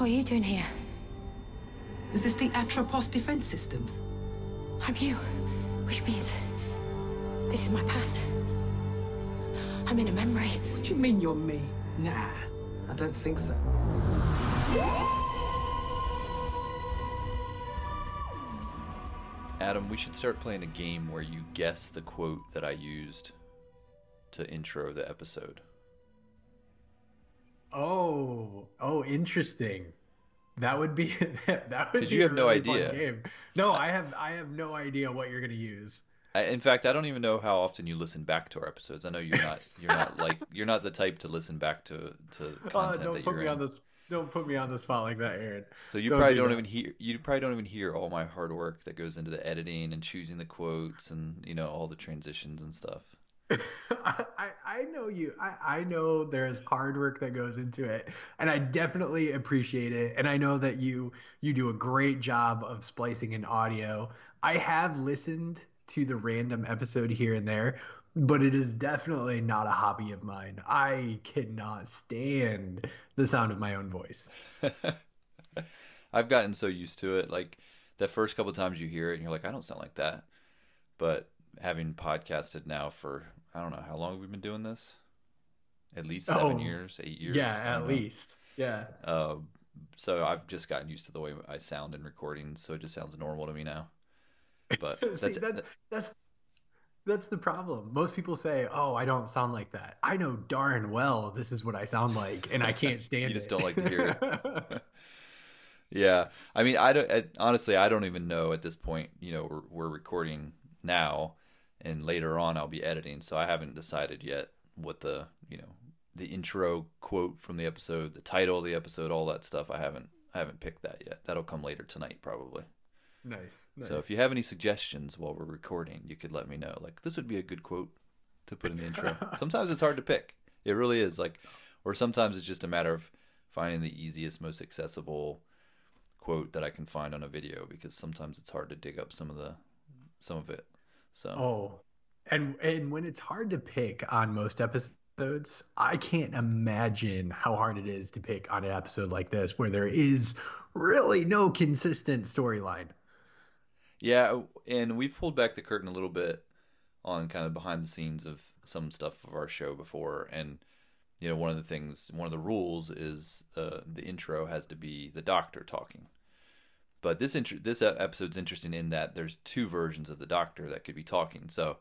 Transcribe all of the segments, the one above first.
What are you doing here? Is this the Atropos defense systems? I'm you, which means this is my past. I'm in a memory. What do you mean you're me? Nah, I don't think so. Adam, we should start playing a game where you guess the quote that I used to intro the episode. Oh, oh, interesting. That would be that would be you a have no really fun idea. Game. No, I have I have no idea what you're gonna use. I, in fact, I don't even know how often you listen back to our episodes. I know you're not you're not like you're not the type to listen back to to content uh, content don't that put you're me in. on this. Don't put me on the spot like that, Aaron. So you Don't probably do don't that. even hear you probably don't even hear all my hard work that goes into the editing and choosing the quotes and you know all the transitions and stuff. I, I know you. I, I know there's hard work that goes into it, and I definitely appreciate it. And I know that you you do a great job of splicing in audio. I have listened to the random episode here and there, but it is definitely not a hobby of mine. I cannot stand the sound of my own voice. I've gotten so used to it. Like the first couple times you hear it, and you're like, I don't sound like that. But having podcasted now for I don't know how long we've we been doing this? At least seven Oh, years, eight years. Yeah, at know. least. Yeah. Uh, so I've just gotten used to the way I sound in recordings, so it just sounds normal to me now. But See, that's, that's that's that's the problem. Most people say, "Oh, I don't sound like that." I know darn well this is what I sound like, and I can't stand it. You just don't like to hear it. yeah, I mean, I don't. I- Honestly, I don't even know at this point. You know, we're we're recording now, and later on I'll be editing, so I haven't decided yet what the you know the intro quote from the episode, the title of the episode, all that stuff. I haven't I haven't picked that yet. That'll come later tonight probably. nice, nice. So if you have any suggestions while we're recording, you could let me know. Like this would be a good quote to put in the intro. sometimes it's hard to pick. It really is. Like, or sometimes it's just a matter of finding the easiest, most accessible quote that I can find on a video because sometimes it's hard to dig up some of the some of it. So oh, and and when it's hard to pick on most episodes, I can't imagine how hard it is to pick on an episode like this where there is really no consistent storyline. Yeah, and we've pulled back the curtain a little bit on kind of behind the scenes of some stuff of our show before, and you know, one of the things, one of the rules is uh, the intro has to be the doctor talking. But this intro, this episode's interesting in that there's two versions of the doctor that could be talking. So,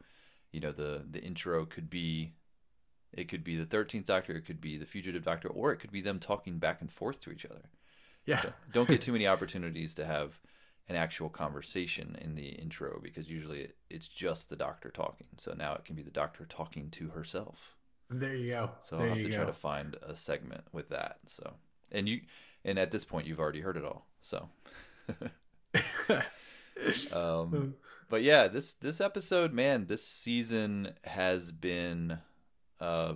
you know, the the intro could be, it could be the thirteenth doctor, it could be the fugitive doctor, or it could be them talking back and forth to each other Yeah. don't, don't get too many opportunities to have an actual conversation in the intro because usually it's just the doctor talking. So now it can be the doctor talking to herself. There you go. So there I'll have to go. try to find a segment with that. So and you and at this point you've already heard it all. So um but yeah, this this episode, man, this season has been uh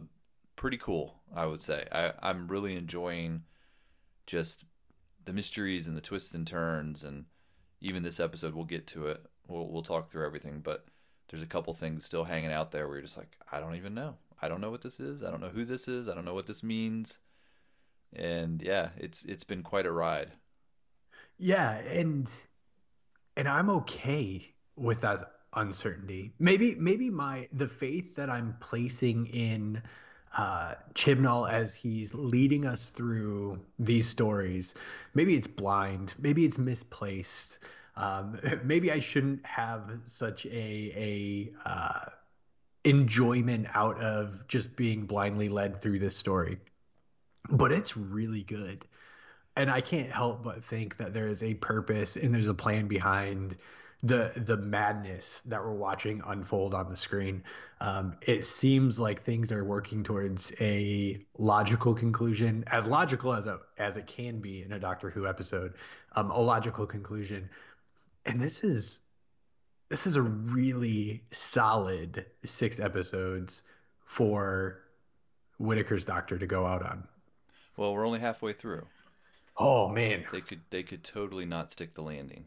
pretty cool, I would say. I I'm really enjoying just the mysteries and the twists and turns and even this episode we'll get to it. We'll we'll talk through everything, but there's a couple things still hanging out there where you're just like, I don't even know. I don't know what this is. I don't know who this is. I don't know what this means. And yeah, it's it's been quite a ride. Yeah, and and I'm okay with that uncertainty. Maybe maybe my the faith that I'm placing in uh Chibnall as he's leading us through these stories, maybe it's blind, maybe it's misplaced. Um, maybe I shouldn't have such a a uh, enjoyment out of just being blindly led through this story, but it's really good and I can't help but think that there is a purpose and there's a plan behind the the madness that we're watching unfold on the screen. Um, it seems like things are working towards a logical conclusion, as logical as a as it can be in a Doctor Who episode, um, a logical conclusion. And this is this is a really solid six episodes for Whittaker's Doctor to go out on. Well, we're only halfway through. Oh man, They could they could totally not stick the landing.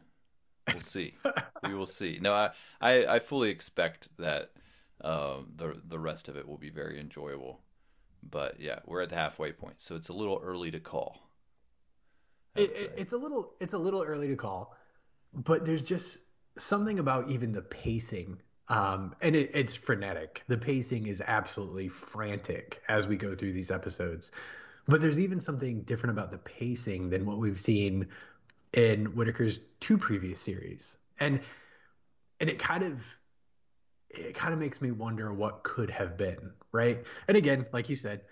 We'll see. we will see. No, I I, I fully expect that um, the the rest of it will be very enjoyable. But yeah, we're at the halfway point, so it's a little early to call. It, it, it's a little it's a little early to call, but there's just something about even the pacing um, and it, it's frenetic. The pacing is absolutely frantic as we go through these episodes. But there's even something different about the pacing than what we've seen in Whittaker's two previous series. And and it kind of it kind of makes me wonder what could have been, right? And again, like you said,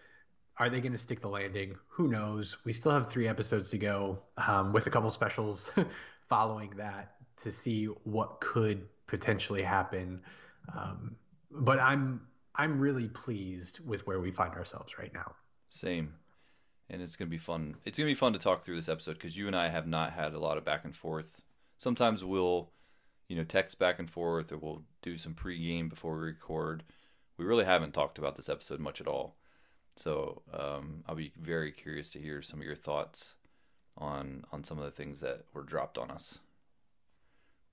are they going to stick the landing? Who knows? We still have three episodes to go, um, with a couple specials following that to see what could potentially happen. Um, but I'm I'm really pleased with where we find ourselves right now. Same, and it's gonna be fun. It's gonna be fun to talk through this episode because you and I have not had a lot of back and forth. Sometimes we'll, you know, text back and forth, or we'll do some pregame before we record. We really haven't talked about this episode much at all. So um, I'll be very curious to hear some of your thoughts on on some of the things that were dropped on us.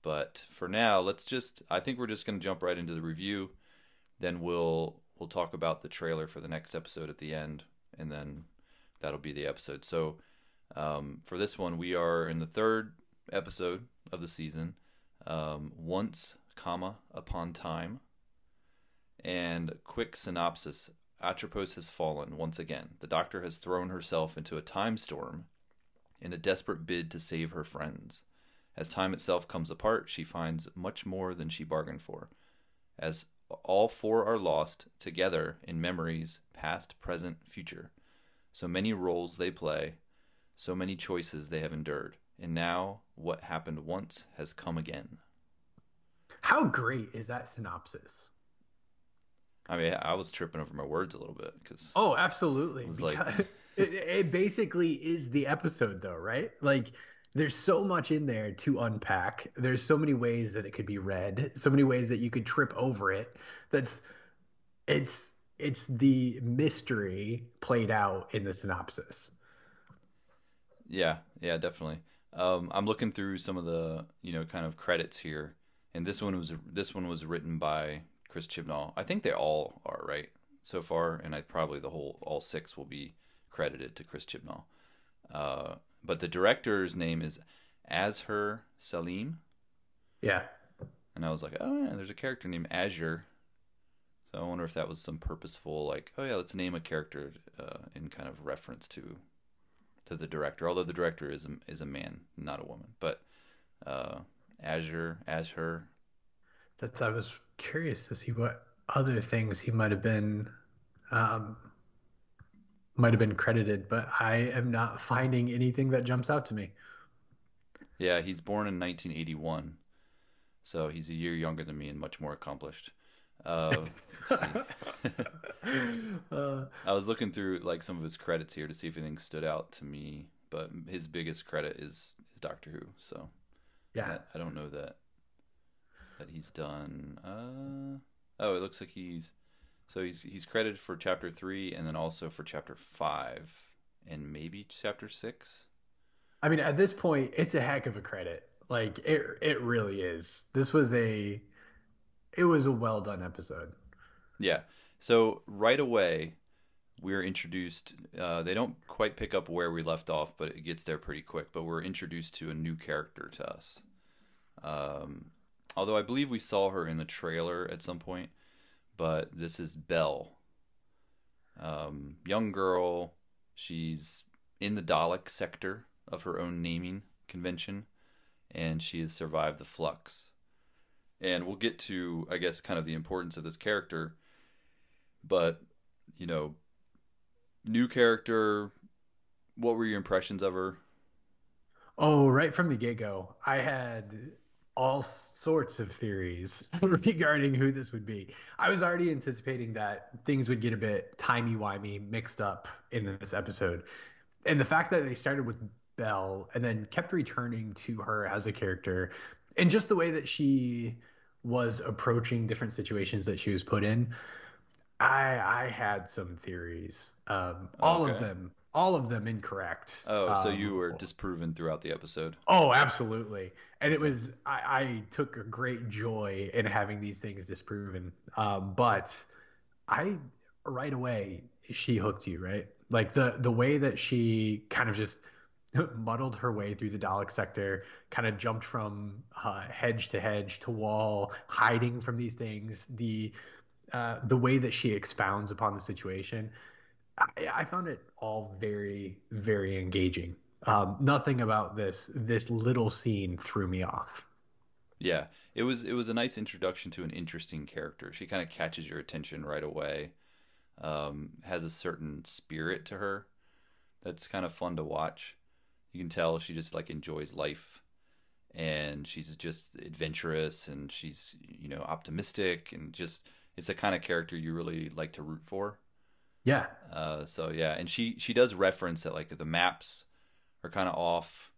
But for now, let's just I think we're just going to jump right into the review. Then we'll we'll talk about the trailer for the next episode at the end and then that'll be the episode. So um, for this one, we are in the third episode of the season. Um, once, comma upon time. And quick synopsis Atropos has fallen once again. The doctor has thrown herself into a time storm in a desperate bid to save her friends. As time itself comes apart, she finds much more than she bargained for. As all four are lost together in memories, past, present, future. So many roles they play, so many choices they have endured. And now what happened once has come again. How great is that synopsis? I mean, I was tripping over my words a little bit because. Oh, absolutely. Like... it, it basically is the episode, though, right? Like, there's so much in there to unpack. There's so many ways that it could be read, so many ways that you could trip over it. That's it's it's the mystery played out in the synopsis. Yeah, yeah, definitely. Um, I'm looking through some of the you know kind of credits here, and this one was this one was written by Chris Chibnall. I think they all are right so far, and I probably the whole all six will be credited to Chris Chibnall. Uh, but the director's name is Azhar Saleem. Yeah. And I was like, oh yeah, there's a character named Azure. So I wonder if that was some purposeful, like, oh yeah, let's name a character uh, in kind of reference to to the director. Although the director is a, is a man, not a woman. But uh, Azure, Azure. That's I was curious to see what other things he might have been um, might have been credited, but I am not finding anything that jumps out to me. Yeah, he's born in 1981, so he's a year younger than me and much more accomplished. Uh, uh, I was looking through like some of his credits here to see if anything stood out to me, but his biggest credit is, is Doctor Who. So yeah, I, I don't know that that he's done. Uh, oh, it looks like he's so he's he's credited for chapter three and then also for chapter five and maybe chapter six. I mean, at this point, it's a heck of a credit. Like it, it really is. This was a, it was a well done episode. Yeah. So right away, we're introduced. Uh, they don't quite pick up where we left off, but it gets there pretty quick. But we're introduced to a new character to us. Um, although I believe we saw her in the trailer at some point but this is Bel. Um, young girl. She's in the Dalek sector of her own naming convention, and she has survived the flux. And we'll get to, I guess, kind of the importance of this character. But, you know, new character. What were your impressions of her? Oh, right from the get go, I had all sorts of theories regarding who this would be. I was already anticipating that things would get a bit timey wimey mixed up in this episode. And the fact that they started with Bel and then kept returning to her as a character and just the way that she was approaching different situations that she was put in. I I had some theories. Um, all okay. of them all of them incorrect. Oh, um, so you were disproven throughout the episode. Oh, absolutely. And it was I, I took a great joy in having these things disproven. Um, but I right away she hooked you, right? Like the the way that she kind of just muddled her way through the Dalek sector, kind of jumped from uh, hedge to hedge to wall, hiding from these things. The uh, the way that she expounds upon the situation, I, I found it all very very engaging. Um, nothing about this this little scene threw me off. Yeah, it was it was a nice introduction to an interesting character. She kind of catches your attention right away. Um, has a certain spirit to her that's kind of fun to watch. You can tell she just like enjoys life and she's just adventurous and she's you know optimistic and just it's the kind of character you really like to root for. Yeah. Uh, so yeah, and she she does reference that like the maps are kind of off.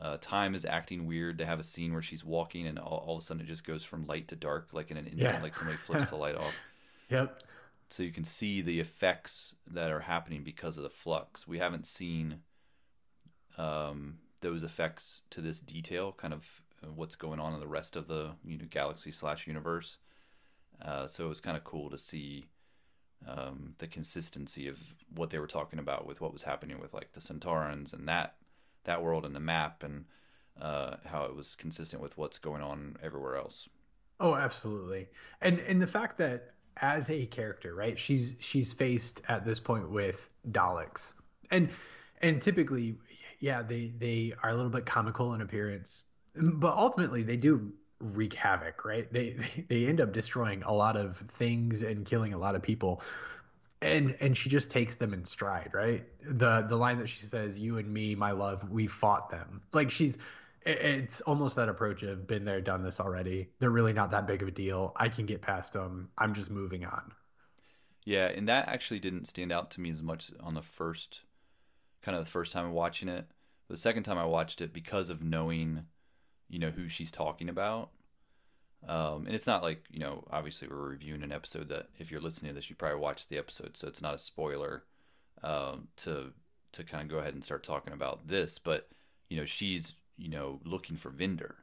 Uh, time is acting weird to have a scene where she's walking and all, all, of a sudden it just goes from light to dark like in an instant, Yeah. like somebody flips the light off. Yep. So you can see the effects that are happening because of the flux. We haven't seen um, those effects to this detail, kind of uh, what's going on in the rest of the you know galaxy slash universe. Uh, so it was kind of cool to see um, the consistency of what they were talking about with what was happening with like the Centaurans and that that world and the map and uh, how it was consistent with what's going on everywhere else. Oh, absolutely. And and the fact that as a character, right? She's she's faced at this point with Daleks. And and typically, yeah, they they are a little bit comical in appearance, mm, but ultimately they do wreak havoc, right? They they, they end up destroying a lot of things and killing a lot of people. And and she just takes them in stride, right? The the line that she says, "You and me, my love, we fought them." Like she's it's almost that approach of been there, done this already. They're really not that big of a deal. I can get past them. I'm just moving on. Yeah, and that actually didn't stand out to me as much on the first, kind of the first time watching it. The second time I watched it, because of knowing, you know, who she's talking about. Um, and it's not like you know, obviously we're reviewing an episode that if you're listening to this, you probably watched the episode, so it's not a spoiler um, to to kind of go ahead and start talking about this. But you know, she's you know looking for Vinder.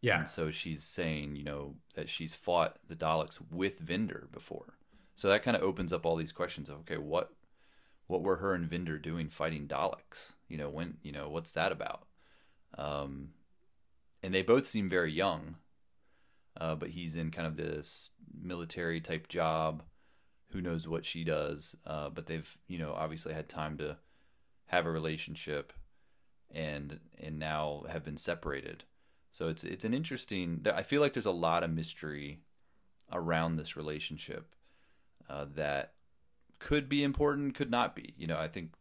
Yeah. And so she's saying, you know, that she's fought the Daleks with Vinder before. So that kind of opens up all these questions of okay, what what were her and Vinder doing fighting Daleks? You know, when you know, what's that about? Um and they both seem very young. Uh, but he's in kind of this military type job. Who knows what she does? Uh, but they've, you know, obviously had time to have a relationship and and now have been separated. So it's it's an interesting. I feel like there's a lot of mystery around this relationship uh, that could be important, could not be. You know, I think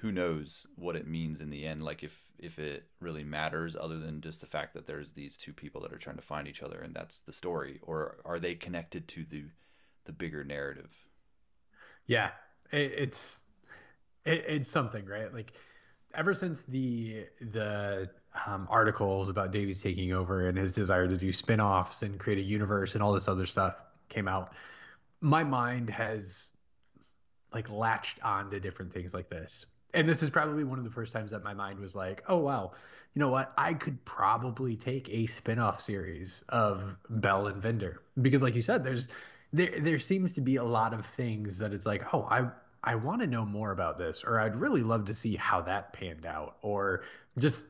who knows what it means in the end. Like if if it really matters, other than just the fact that there's these two people that are trying to find each other, and that's the story, or are they connected to the the bigger narrative? Yeah. It, it's it, it's something, right? Like ever since the the um, articles about Davies taking over and his desire to do spin-offs and create a universe and all this other stuff came out, my mind has like latched on to different things like this. And this is probably one of the first times that my mind was like, oh wow, you know what? I could probably take a spin-off series of Bel and Vinder. Because like you said, there's there there seems to be a lot of things that it's like, oh, I I want to know more about this, or I'd really love to see how that panned out, or just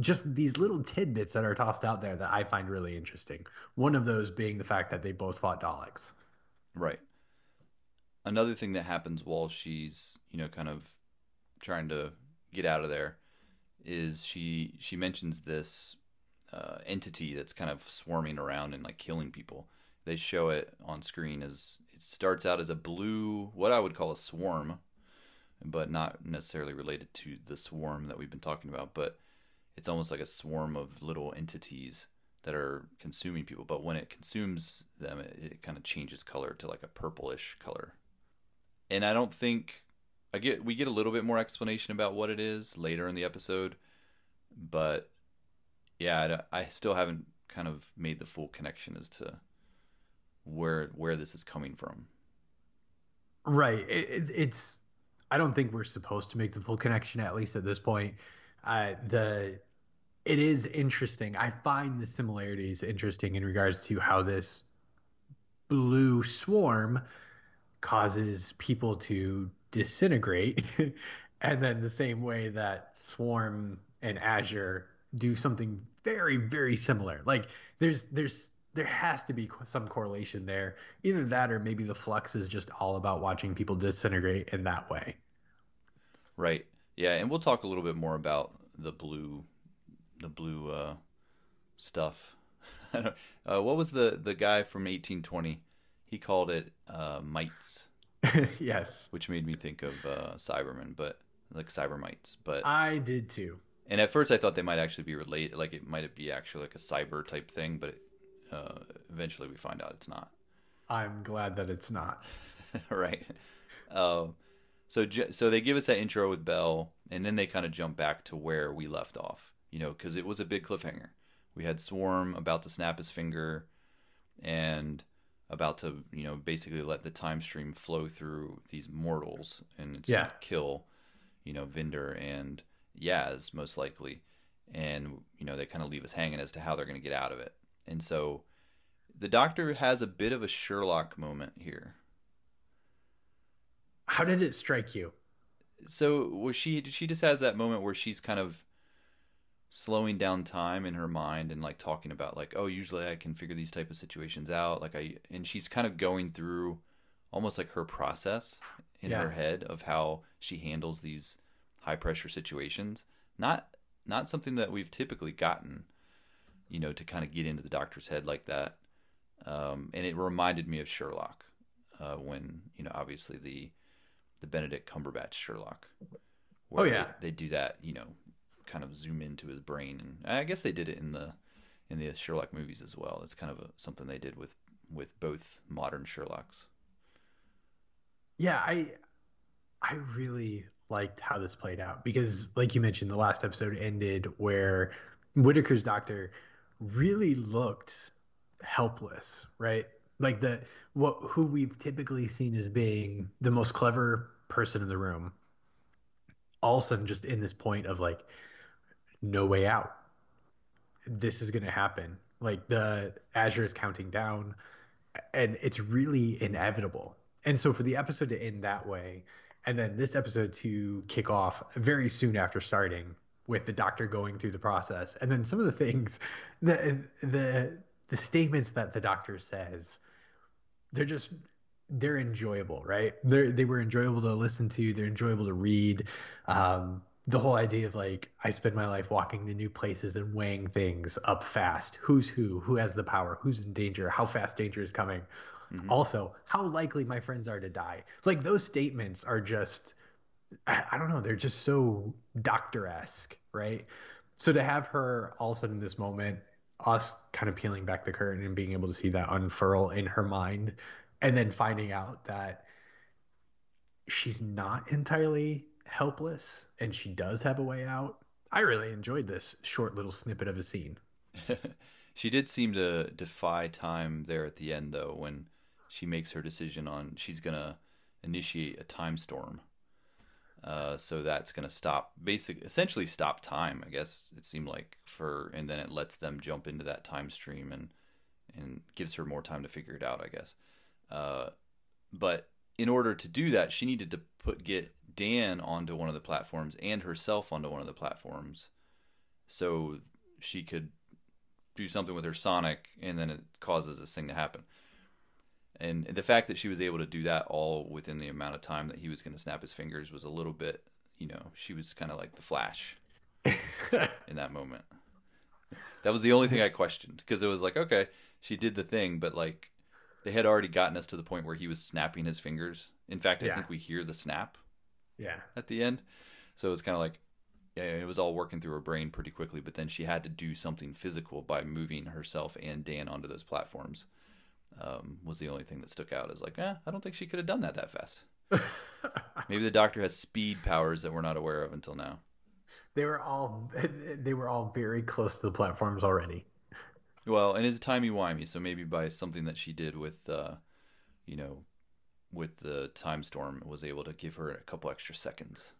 just these little tidbits that are tossed out there that I find really interesting. One of those being the fact that they both fought Daleks. Right. Another thing that happens while she's, you know, kind of trying to get out of there is she she mentions this uh, entity that's kind of swarming around and like killing people. They show it on screen as it starts out as a blue, what I would call a swarm, but not necessarily related to the swarm that we've been talking about. But it's almost like a swarm of little entities that are consuming people. But when it consumes them, it, it kind of changes color to like a purplish color. And I don't think I get we get a little bit more explanation about what it is later in the episode, but yeah, I, I still haven't kind of made the full connection as to where where this is coming from. Right. It, it, it's. I don't think we're supposed to make the full connection, at least at this point. Uh, the it is interesting. I find the similarities interesting in regards to how this blue swarm causes people to disintegrate and then the same way that Swarm and Azure do something very very similar. Like there's there's there has to be some correlation there. Either that or maybe the flux is just all about watching people disintegrate in that way. Right. Yeah, and we'll talk a little bit more about the blue the blue uh, stuff. uh, what was the the guy from 1820? He called it uh, mites. yes. Which made me think of uh, Cybermen, but like cybermites. But I did too. And at first, I thought they might actually be related, like it might be actually like a cyber type thing, but it, uh, eventually we find out it's not. I'm glad that it's not. right. Uh, so so they give us that intro with Bel, and then they kind of jump back to where we left off. You know, because it was a big cliffhanger. We had Swarm about to snap his finger, and about to you know basically let the time stream flow through these mortals, and it's yeah. gonna kill you know Vinder and Yaz most likely, and you know they kind of leave us hanging as to how they're going to get out of it. And so the Doctor has a bit of a Sherlock moment here. How did it strike you? So was she she just has that moment where she's kind of slowing down time in her mind and like talking about like oh usually I can figure these type of situations out like I and she's kind of going through almost like her process in yeah. her head of how she handles these high pressure situations. Not not something that we've typically gotten, you know, to kind of get into the doctor's head like that. Um, and it reminded me of Sherlock uh, when you know obviously the the Benedict Cumberbatch Sherlock. oh yeah, they, they, do that. You know, kind of zoom into his brain, and I guess they did it in the in the Sherlock movies as well. It's kind of a, something they did with with both modern Sherlocks. Yeah, I I really liked how this played out because, like you mentioned, the last episode ended where Whittaker's doctor really looked helpless, right? Like the what who we've typically seen as being the most clever person in the room, all of a sudden just in this point of like no way out. This is gonna happen. Like the Azure is counting down, and it's really inevitable. And so for the episode to end that way, and then this episode to kick off very soon after starting with the doctor going through the process and then some of the things the the the statements that the doctor says they're just they're enjoyable right they they were enjoyable to listen to they're enjoyable to read um, the whole idea of like i spend my life walking to new places and weighing things up fast who's who who has the power who's in danger how fast danger is coming Mm-hmm. Also, how likely my friends are to die. Like those statements are just, I, I don't know, they're just so doctor esque, right? So to have her all of a sudden in this moment, us kind of peeling back the curtain and being able to see that unfurl in her mind, and then finding out that she's not entirely helpless and she does have a way out. I really enjoyed this short little snippet of a scene. she did seem to defy time there at the end, though, when she makes her decision on she's gonna initiate a time storm. Uh, so that's gonna stop, basic, essentially stop time. I guess it seemed like for, and then it lets them jump into that time stream and and gives her more time to figure it out. I guess. Uh, but in order to do that, she needed to put get Dan onto one of the platforms and herself onto one of the platforms, so she could do something with her Sonic, and then it causes this thing to happen and the fact that she was able to do that all within the amount of time that he was going to snap his fingers was a little bit, you know, she was kind of like the Flash in that moment. That was the only thing I questioned because it was like, okay, she did the thing, but like they had already gotten us to the point where he was snapping his fingers. In fact, I yeah. think we hear the snap. Yeah. At the end, so it was kind of like, yeah, it was all working through her brain pretty quickly. But then she had to do something physical by moving herself and Dan onto those platforms um, was the only thing that stuck out as like, eh, I don't think she could have done that that fast. Maybe the doctor has speed powers that we're not aware of until now. They were all they were all very close to the platforms already. Well, and it's timey wimey, so maybe by something that she did with, uh, you know, with the time storm, was able to give her a couple extra seconds.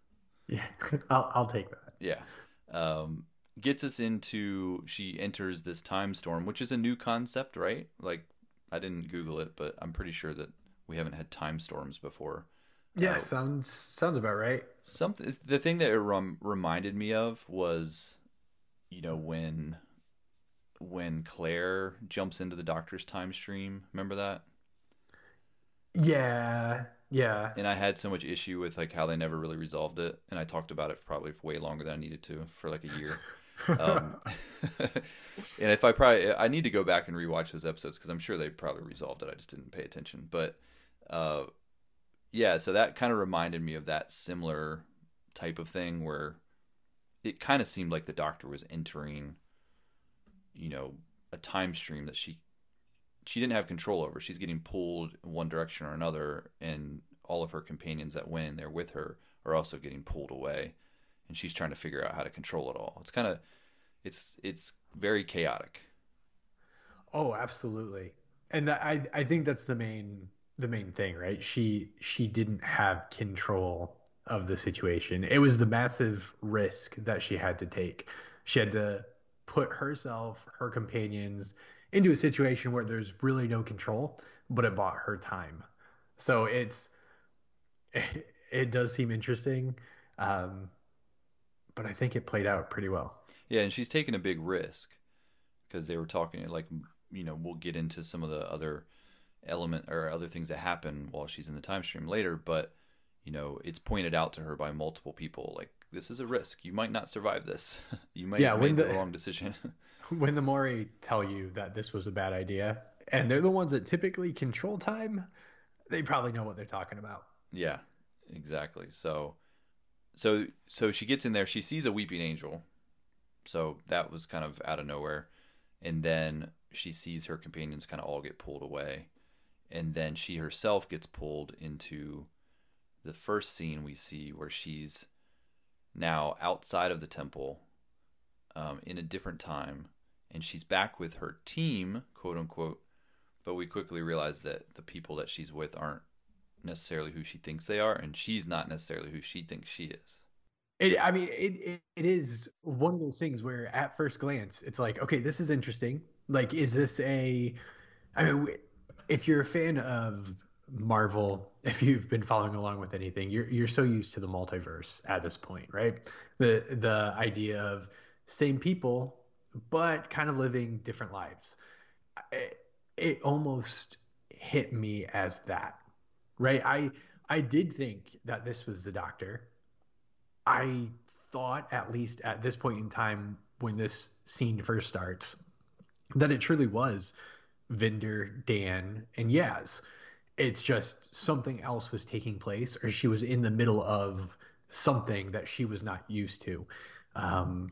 Yeah, I'll I'll take that. Yeah, um, gets us into she enters this time storm, which is a new concept, right? Like I didn't Google it, but I'm pretty sure that we haven't had time storms before. Yeah, uh, sounds sounds about right. Something the thing that it rem- reminded me of was, you know, when when Claire jumps into the doctor's time stream. Remember that? Yeah, yeah. And I had so much issue with like how they never really resolved it, and I talked about it for probably way longer than I needed to for like a year. um, and if I probably I need to go back and rewatch those episodes because I'm sure they probably resolved it. I just didn't pay attention. But uh, yeah, so that kind of reminded me of that similar type of thing where it kind of seemed like the doctor was entering, you know, a time stream that she she didn't have control over. She's getting pulled one direction or another, and all of her companions that went in there with her are also getting pulled away, and she's trying to figure out how to control it all. It's kind of, it's it's very chaotic. Oh, absolutely, and I I think that's the main the main thing, right? She she didn't have control of the situation. It was the massive risk that she had to take. She had to put herself, her companions into a situation where there's really no control, but it bought her time. So it's it, it does seem interesting, um, but I think it played out pretty well. Yeah, and she's taking a big risk because they were talking like you know we'll get into some of the other element or other things that happen while she's in the time stream later, but you know it's pointed out to her by multiple people like this is a risk. You might not survive this. you might yeah, make the, the wrong decision. when the Mouri tell you that this was a bad idea, and they're the ones that typically control time, they probably know what they're talking about. Yeah, exactly. So, so, so she gets in there. She sees a weeping angel. So that was kind of out of nowhere, and then she sees her companions kind of all get pulled away, and then she herself gets pulled into the first scene we see where she's now outside of the temple um, in a different time and she's back with her team, quote unquote. But we quickly realize that the people that she's with aren't necessarily who she thinks they are, and she's not necessarily who she thinks she is. It, I mean, it, it, is one of those things where at first glance, it's like, okay, this is interesting. Like, is this a, I mean, if you're a fan of Marvel, if you've been following along with anything, you're, you're so used to the multiverse at this point, right? The, the idea of same people but kind of living different lives. It, it almost hit me as that, right? I I did think that this was the doctor. I thought, at least at this point in time, when this scene first starts, that it truly was Vinder, Dan, and Yaz. It's just something else was taking place, or she was in the middle of something that she was not used to. Um,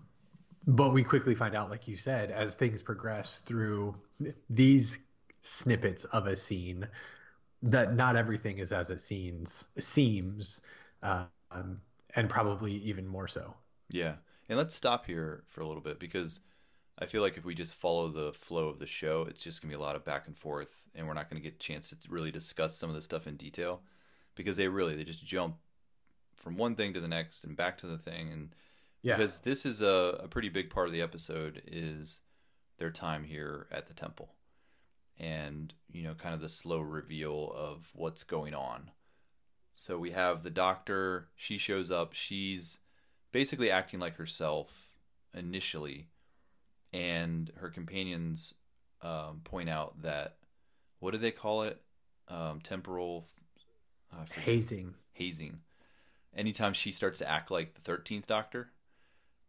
but we quickly find out, like you said, as things progress through these snippets of a scene, that not everything is as it seems, seems, um, and probably even more so. Yeah, and let's stop here for a little bit because I feel like if we just follow the flow of the show, it's just gonna be a lot of back and forth, and we're not gonna get a chance to really discuss some of the stuff in detail because they really they just jump from one thing to the next and back to the thing and yeah. Because this is a, a pretty big part of the episode is their time here at the temple. And, you know, kind of the slow reveal of what's going on. So we have the doctor, she shows up, she's basically acting like herself initially, and her companions um, point out that what do they call it? Um, temporal uh, hazing. Hazing. Anytime she starts to act like the thirteenth Doctor,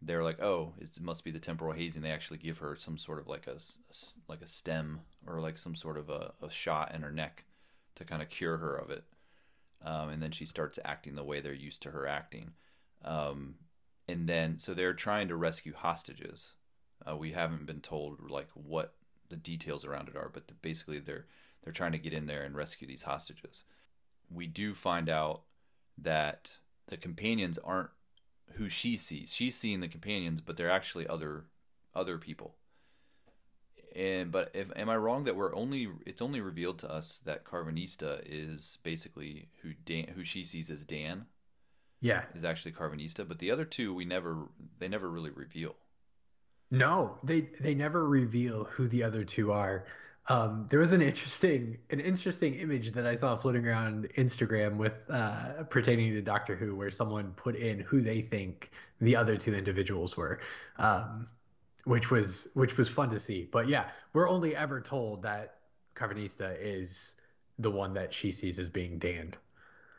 they're like, oh, it must be the temporal hazing. They actually give her some sort of like a, like a stem or like some sort of a, a, shot in her neck to kind of cure her of it. Um, and then she starts acting the way they're used to her acting. Um, and then so they're trying to rescue hostages. Uh, we haven't been told like what the details around it are, but the, basically they're they're trying to get in there and rescue these hostages. We do find out that the companions aren't who she sees. She's seeing the companions, but they're actually other other people. And but if am I wrong that we're only it's only revealed to us that Karvanista is basically who Dan who she sees as Dan. Yeah. Is actually Karvanista, but the other two we never they never really reveal. No, they they never reveal who the other two are. Um, there was an interesting an interesting image that I saw floating around Instagram with uh, pertaining to Doctor Who, where someone put in who they think the other two individuals were, um, which was which was fun to see. But yeah, we're only ever told that Karvanista is the one that she sees as being Dan.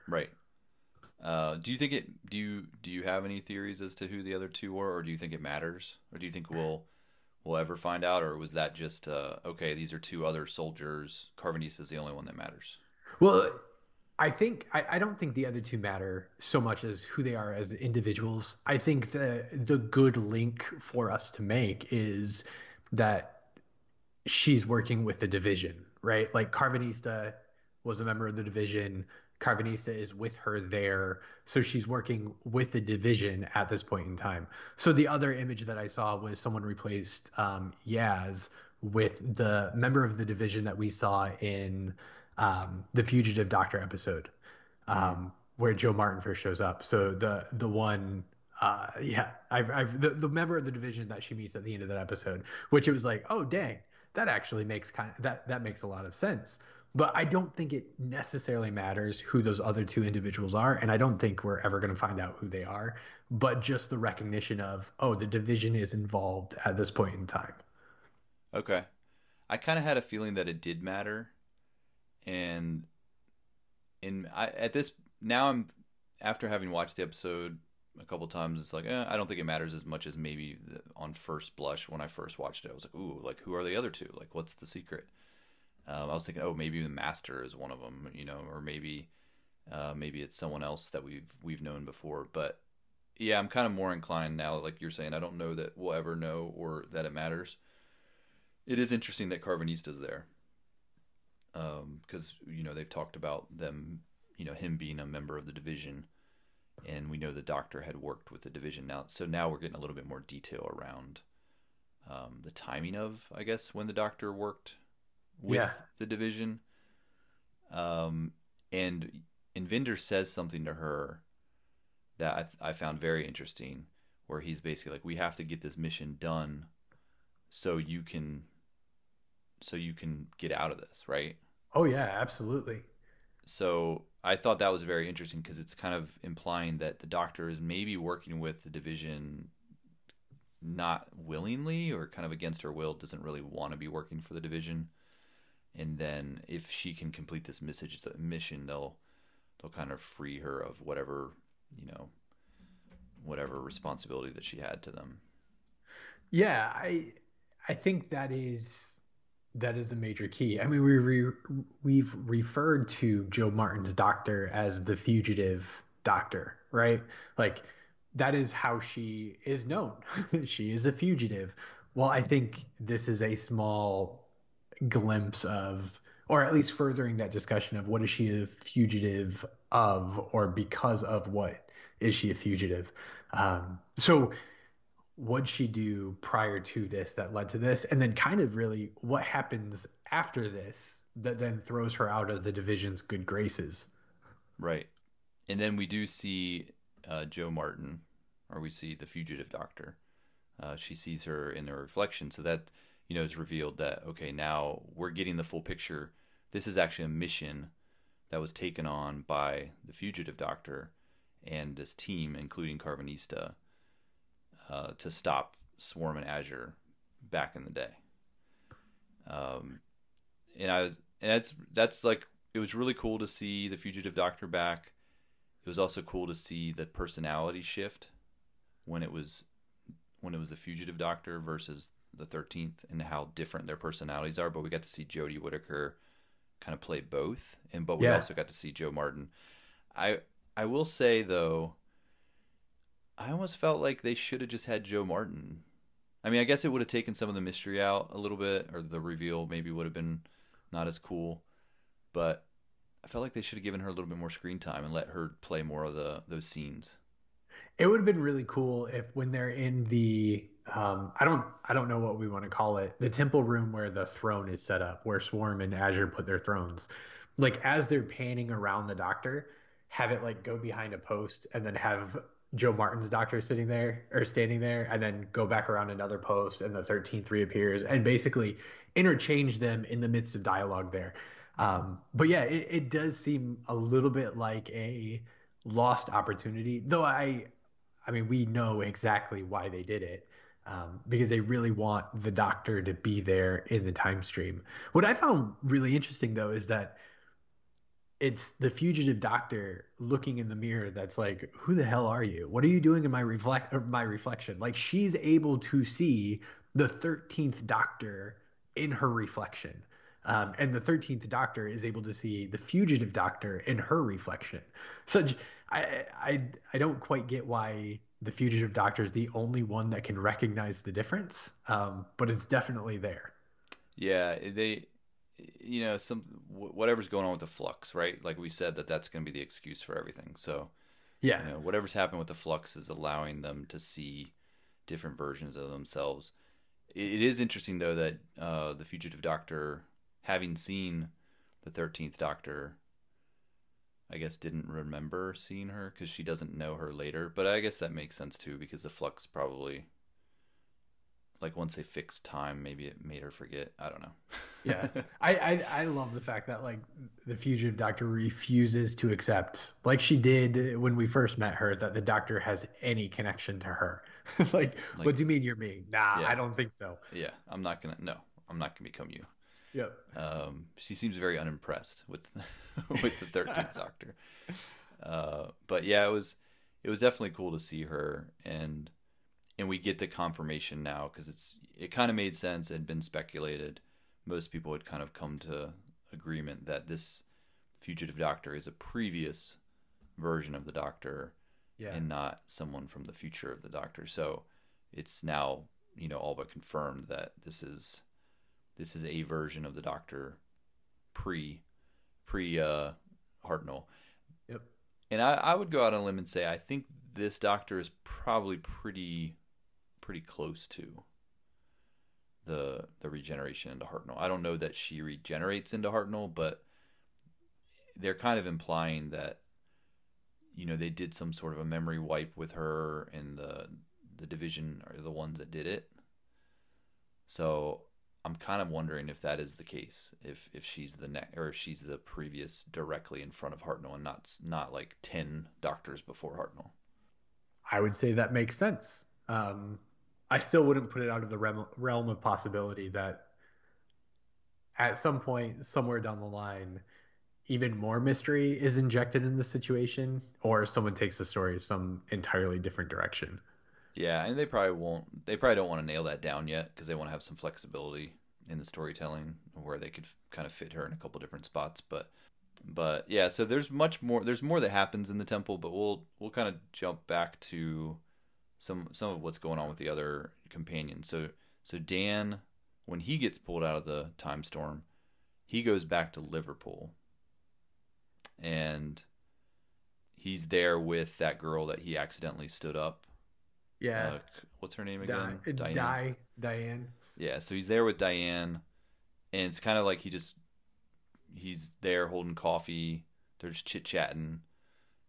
Right. Uh, do you think it? Do you do you have any theories as to who the other two were, or do you think it matters, or do you think we'll we'll ever find out, or was that just uh, okay? These are two other soldiers. Karvanista is the only one that matters. Well, I think I, I don't think the other two matter so much as who they are as individuals. I think the the good link for us to make is that she's working with the division, right? Like Karvanista was a member of the division. Karvanista is with her there. So she's working with the division at this point in time. So the other image that I saw was someone replaced um, Yaz with the member of the division that we saw in um, the Fugitive Doctor episode, um, where Jo Martin first shows up. So the the one uh, yeah, I've, I've the, the member of the division that she meets at the end of that episode, which it was like, oh dang, that actually makes kind of that that makes a lot of sense. But I don't think it necessarily matters who those other two individuals are. And I don't think we're ever going to find out who they are. But just the recognition of, oh, the division is involved at this point in time. Okay. I kind of had a feeling that it did matter. And in I, at this now I'm after having watched the episode a couple times it's like eh, I don't think it matters as much as maybe the, on first blush when I first watched it I was like ooh like who are the other two like what's the secret um, I was thinking, oh, maybe the master is one of them, you know, or maybe uh, maybe it's someone else that we've we've known before. But yeah, I'm kind of more inclined now, like you're saying. I don't know that we'll ever know or that it matters. It is interesting that Karvanista's there, because um, you know they've talked about them, you know, him being a member of the division, and we know the Doctor had worked with the division now. So now we're getting a little bit more detail around um, the timing of, I guess, when the Doctor worked with yeah. the division. Um, and Invinder says something to her that I, th- I found very interesting, where he's basically like, "We have to get this mission done, so you can, so you can get out of this, right?" Oh yeah, absolutely. So I thought that was very interesting because it's kind of implying that the Doctor is maybe working with the division not willingly or kind of against her will, doesn't really want to be working for the division and then if she can complete this message the mission they'll they'll kind of free her of whatever you know whatever responsibility that she had to them. Yeah i i think that is that is a major key. I mean we re, we've referred to Jo Martin's doctor as the fugitive doctor right? Like that is how she is known. She is a fugitive. Well i think this is a small glimpse of, or at least furthering that discussion of what is she a fugitive of, or because of what is she a fugitive? Um, so, what she do prior to this that led to this, and then kind of really what happens after this that then throws her out of the division's good graces. Right, and then we do see uh, Jo Martin, or we see the fugitive doctor. Uh, she sees her in the reflection, so that you know, is revealed that okay, now we're getting the full picture. This is actually a mission that was taken on by the fugitive doctor and this team, including Karvanista, uh, to stop Swarm and Azure back in the day. Um, and I was, and that's that's like it was really cool to see the fugitive doctor back. It was also cool to see the personality shift when it was when it was the fugitive doctor versus the 13th and how different their personalities are, but we got to see Jodie Whittaker kind of play both, and but we yeah. also got to see Jo Martin. I I will say though, I almost felt like they should have just had Jo Martin. I mean, I guess it would have taken some of the mystery out a little bit, or the reveal maybe would have been not as cool, but I felt like they should have given her a little bit more screen time and let her play more of the those scenes. It would have been really cool if when they're in the um, I don't I don't know what we want to call it. The temple room where the throne is set up, where Swarm and Azure put their thrones. Like as they're panning around the doctor, have it like go behind a post and then have Jo Martin's doctor sitting there or standing there, and then go back around another post, and the thirteenth reappears, and basically interchange them in the midst of dialogue there. Um, but yeah, it, it does seem a little bit like a lost opportunity, though I, I mean, we know exactly why they did it. Um, because they really want the doctor to be there in the time stream. What I found really interesting though is that it's the fugitive doctor looking in the mirror that's like who the hell are you? What are you doing in my reflect my reflection? Like she's able to see the 13th doctor in her reflection. Um, and the 13th doctor is able to see the fugitive doctor in her reflection. So I, I i don't quite get why the fugitive doctor is the only one that can recognize the difference um, but it's definitely there. Yeah they you know some whatever's going on with the flux right? Like we said that that's going to be the excuse for everything. So yeah. you know, whatever's happened with the flux is allowing them to see different versions of themselves. It is interesting though that uh, the fugitive doctor having seen the 13th doctor i guess didn't remember seeing her because she doesn't know her later but i guess that makes sense too because the flux probably like once they fixed time, maybe it made her forget. I don't know. yeah, I, I, I love the fact that like the fugitive doctor refuses to accept, like she did when we first met her, that the doctor has any connection to her. like, like, what do you mean you're me? Nah, yeah. I don't think so. Yeah, I'm not gonna. No, I'm not gonna become you. Yep. Um, she seems very unimpressed with with the thirteenth Doctor. Uh, but yeah, it was it was definitely cool to see her and and we get the confirmation now because it's it kind of made sense It had been speculated. Most people had kind of come to agreement that this fugitive doctor is a previous version of the doctor yeah. and not someone from the future of the doctor. So it's now you know all but confirmed that this is this is a version of the doctor pre pre uh Hartnell. Yep. And I, I would go out on a limb and say I think this doctor is probably pretty pretty close to the the regeneration into Hartnell. I don't know that she regenerates into Hartnell, but they're kind of implying that you know they did some sort of a memory wipe with her and the the division are the ones that did it. So I'm kind of wondering if that is the case, if if she's the next or if she's the previous directly in front of Hartnell and not not like ten doctors before Hartnell. I would say that makes sense. Um, I still wouldn't put it out of the realm, realm of possibility that at some point, somewhere down the line, even more mystery is injected in the situation, or someone takes the story some entirely different direction. Yeah, and they probably won't. They probably don't want to nail that down yet because they want to have some flexibility in the storytelling where they could kind of fit her in a couple different spots. But, but yeah, so there's much more. There's more that happens in the temple, but we'll we'll kind of jump back to some some of what's going on with the other companions. So so Dan, when he gets pulled out of the time storm, he goes back to Liverpool, and he's there with that girl that he accidentally stood up. Yeah. Uh, what's her name again? Di- Diane. Di- Diane. Yeah. So he's there with Diane, and it's kind of like he just he's there holding coffee. They're just chit chatting.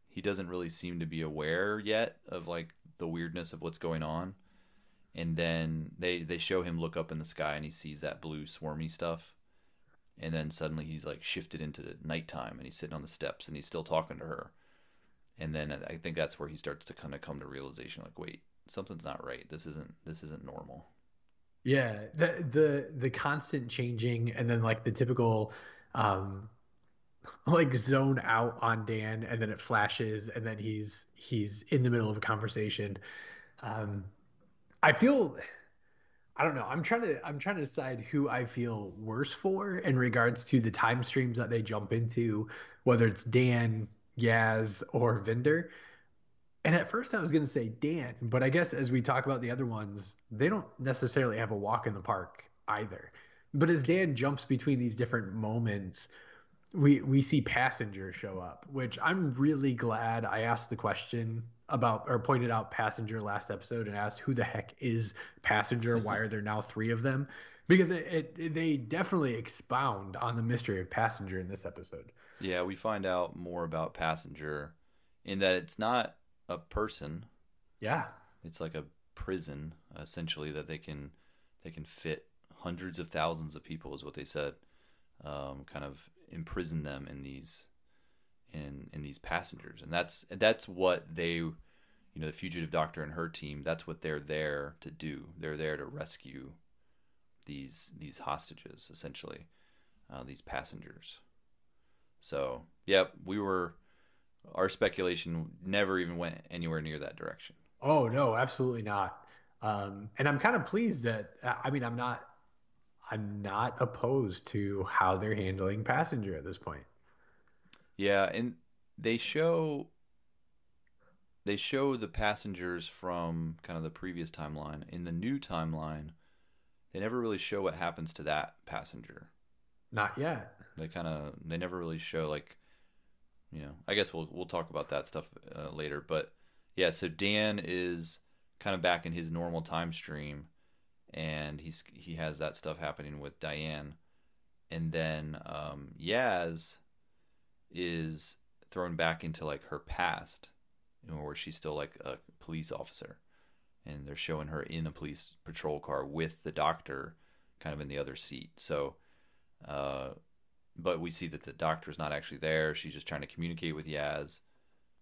He doesn't really seem to be aware yet of like the weirdness of what's going on. And then they they show him look up in the sky and he sees that blue swarmy stuff. And then suddenly he's like shifted into nighttime and he's sitting on the steps and he's still talking to her. And then I think that's where he starts to kind of come to realization like wait, something's not right. This isn't this isn't normal. Yeah, the the the constant changing and then like the typical um like zone out on Dan and then it flashes and then he's he's in the middle of a conversation. Um I feel I don't know. I'm trying to I'm trying to decide who I feel worse for in regards to the time streams that they jump into, whether it's Dan, Yaz, or Vinder. And at first I was going to say Dan, but I guess as we talk about the other ones, they don't necessarily have a walk in the park either. But as Dan jumps between these different moments, we we see passenger show up, which I'm really glad I asked the question about or pointed out passenger last episode and asked who the heck is passenger? Why are there now three of them? Because it, it, it, they definitely expound on the mystery of passenger in this episode. Yeah, we find out more about passenger in that it's not a person, Yeah. It's like a prison essentially that they can they can fit hundreds of thousands of people is what they said. Um, kind of imprison them in these in in these passengers, and that's that's what they, you know, the fugitive doctor and her team. That's what they're there to do. They're there to rescue these these hostages, essentially, uh, these passengers. So, yep, we were. Our speculation never even went anywhere near that direction. Oh no, absolutely not. Um, and I'm kind of pleased that I mean I'm not I'm not opposed to how they're handling passenger at this point. Yeah, and they show they show the passengers from kind of the previous timeline. In the new timeline, they never really show what happens to that passenger. Not yet. They kind of they never really show like you know, I guess we'll we'll talk about that stuff uh, later, but yeah, so Dan is kind of back in his normal time stream and he's he has that stuff happening with Diane, and then um, Yaz is thrown back into like her past, you know, where she's still like a police officer, and they're showing her in a police patrol car with the doctor, kind of in the other seat. So, uh, but we see that the doctor's not actually there. She's just trying to communicate with Yaz,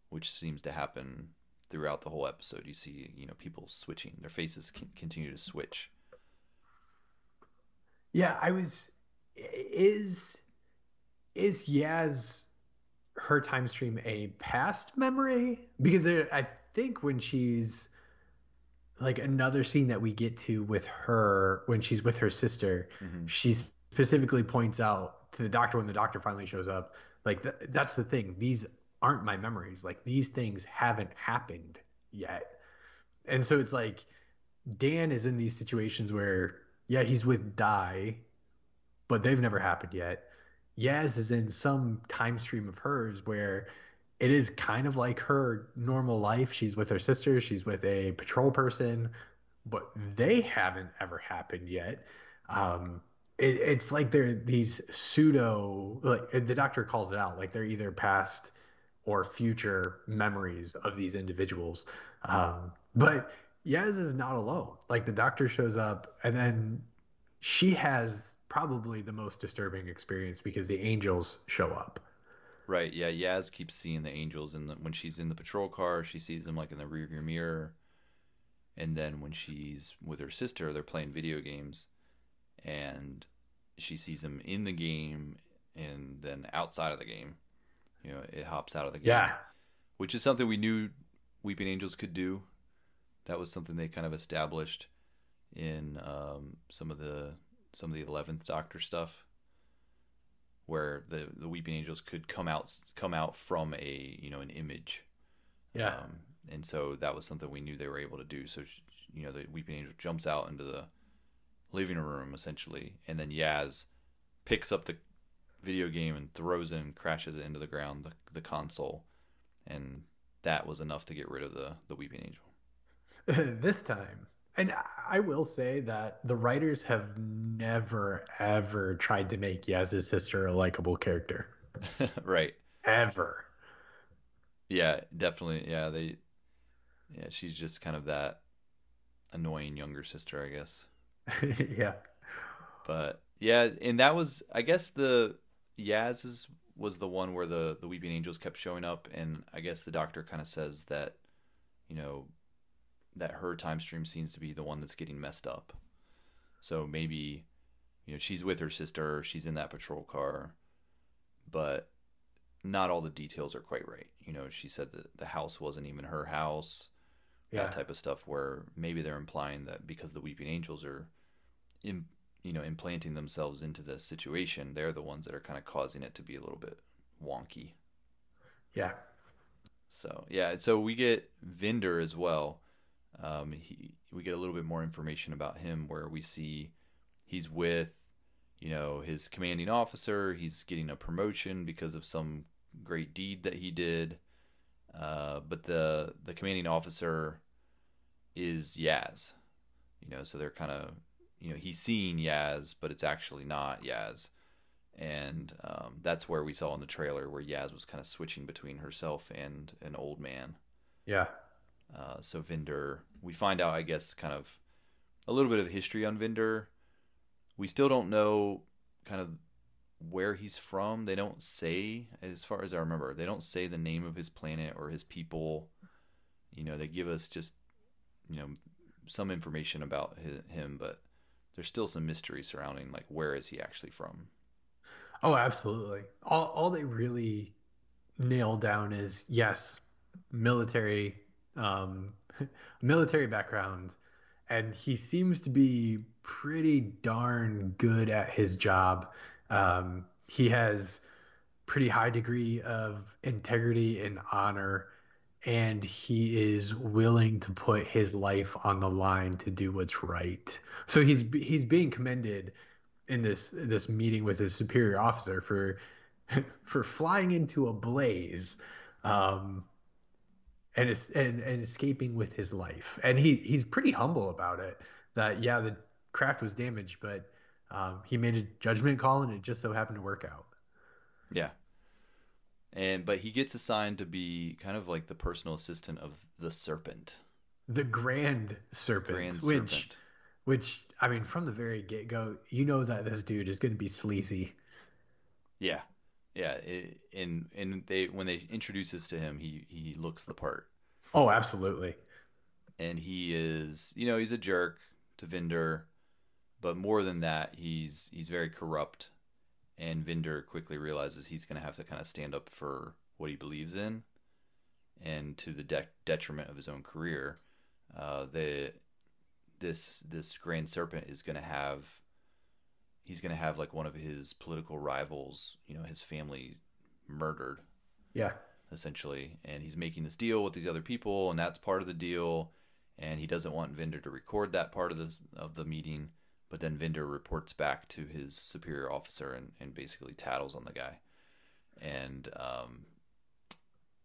which seems to happen throughout the whole episode. You see, you know, people switching; their faces continue to switch. Yeah, I was. Is is Yaz her time stream a past memory? Because there, I think when she's like another scene that we get to with her when she's with her sister, mm-hmm. she specifically points out to the doctor when the doctor finally shows up, like th- that's the thing. These aren't my memories. Like these things haven't happened yet. And so it's like Dan is in these situations where yeah, he's with Die, but they've never happened yet. Yaz is in some time stream of hers where it is kind of like her normal life. She's with her sister, she's with a patrol person, but they haven't ever happened yet. Um, it, it's like they're these pseudo, like the doctor calls it out, like they're either past or future memories of these individuals. Um, but Yaz is not alone. Like the doctor shows up, and then she has probably the most disturbing experience because the angels show up. Right. Yeah. Yaz keeps seeing the angels, and when she's in the patrol car, she sees them like in the rearview mirror. And then when she's with her sister, they're playing video games, and she sees them in the game, and then outside of the game, you know, it hops out of the game. Yeah. Which is something we knew Weeping Angels could do that was something they kind of established in um, some of the some of the eleventh Doctor stuff, where the the Weeping Angels could come out come out from a you know an image. Yeah. Um, and so that was something we knew they were able to do. So you know the Weeping Angel jumps out into the living room essentially, and then Yaz picks up the video game and throws it and crashes it into the ground, the, the console, and that was enough to get rid of the the Weeping Angel. this time. And I will say that the writers have never ever tried to make Yaz's sister a likable character. right. Ever. Yeah, definitely. Yeah, they Yeah, she's just kind of that annoying younger sister, I guess. yeah. But yeah, and that was I guess the Yaz's was the one where the the weeping angels kept showing up and I guess the doctor kind of says that you know that her time stream seems to be the one that's getting messed up. So maybe, you know, she's with her sister, she's in that patrol car, but not all the details are quite right. You know, she said that the house wasn't even her house, yeah. that type of stuff, where maybe they're implying that because the Weeping Angels are, in, you know, implanting themselves into the situation, they're the ones that are kind of causing it to be a little bit wonky. Yeah. So yeah, so we get Vinder as well, um, he, we get a little bit more information about him where we see he's with, you know, his commanding officer. He's getting a promotion because of some great deed that he did. Uh, but the the commanding officer is Yaz, you know, so they're kind of, you know, he's seeing Yaz, but it's actually not Yaz. And um, that's where we saw in the trailer where Yaz was kind of switching between herself and an old man. Yeah. Uh, so Vinder, we find out, I guess, kind of a little bit of history on Vinder. We still don't know kind of where he's from. They don't say, as far as I remember, they don't say the name of his planet or his people. You know, they give us just, you know, some information about his, him, but there's still some mystery surrounding like where is he actually from. Oh, absolutely. All all they really nail down is yes, military, um, military background, and he seems to be pretty darn good at his job. Um, he has pretty high degree of integrity and honor and he is willing to put his life on the line to do what's right. So he's he's being commended in this this meeting with his superior officer for for flying into a blaze um, and, and and escaping with his life. And he he's pretty humble about it. That yeah, the craft was damaged, but um, he made a judgment call, and it just so happened to work out. Yeah, and but he gets assigned to be kind of like the personal assistant of the serpent. The grand serpent grand which serpent. which i mean from the very get-go you know that this dude is going to be sleazy. Yeah. Yeah it, and and they when they introduce this to him he he looks the part. Oh absolutely. And he is you know he's a jerk to Vinder but more than that he's he's very corrupt and Vinder quickly realizes he's going to have to kind of stand up for what he believes in, and to the de- detriment of his own career. Uh, the this this Grand Serpent is going to have he's going to have like one of his political rivals, you know, his family murdered. Yeah. Essentially, and he's making this deal with these other people, and that's part of the deal. And he doesn't want Vinder to record that part of the of the meeting but then Vinder reports back to his superior officer and, and basically tattles on the guy. And um,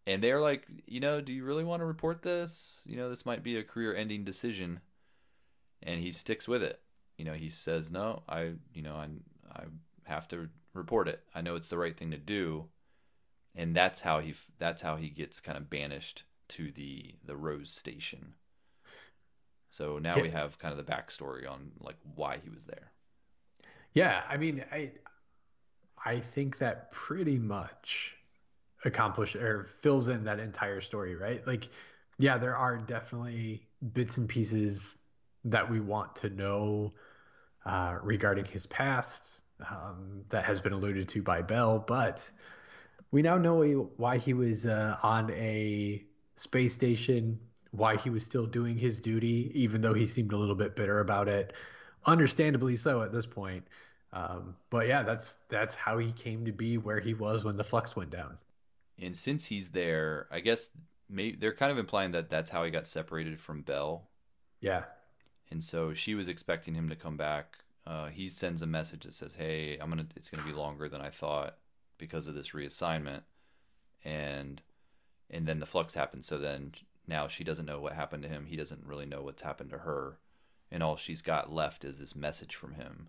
and they're like, you know, do you really want to report this? You know, this might be a career-ending decision. And he sticks with it. You know, he says, no, I, you know, I, I have to report it. I know it's the right thing to do. And that's how he, that's how he gets kind of banished to the the Rose Station. So now we have kind of the backstory on like why he was there. Yeah, I mean, I I think that pretty much accomplished or fills in that entire story, right? Like, yeah, there are definitely bits and pieces that we want to know uh, regarding his past um, that has been alluded to by Bel, but we now know why he was uh, on a space station why he was still doing his duty, even though he seemed a little bit bitter about it. Understandably so at this point. Um, but yeah, that's that's how he came to be where he was when the flux went down. And since he's there, I guess maybe they're kind of implying that that's how he got separated from Bel. Yeah. And so she was expecting him to come back. Uh, he sends a message that says, "Hey, I'm gonna. It's gonna be longer than I thought because of this reassignment." And and then the flux happens. So then now she doesn't know what happened to him. He doesn't really know what's happened to her, and all she's got left is this message from him.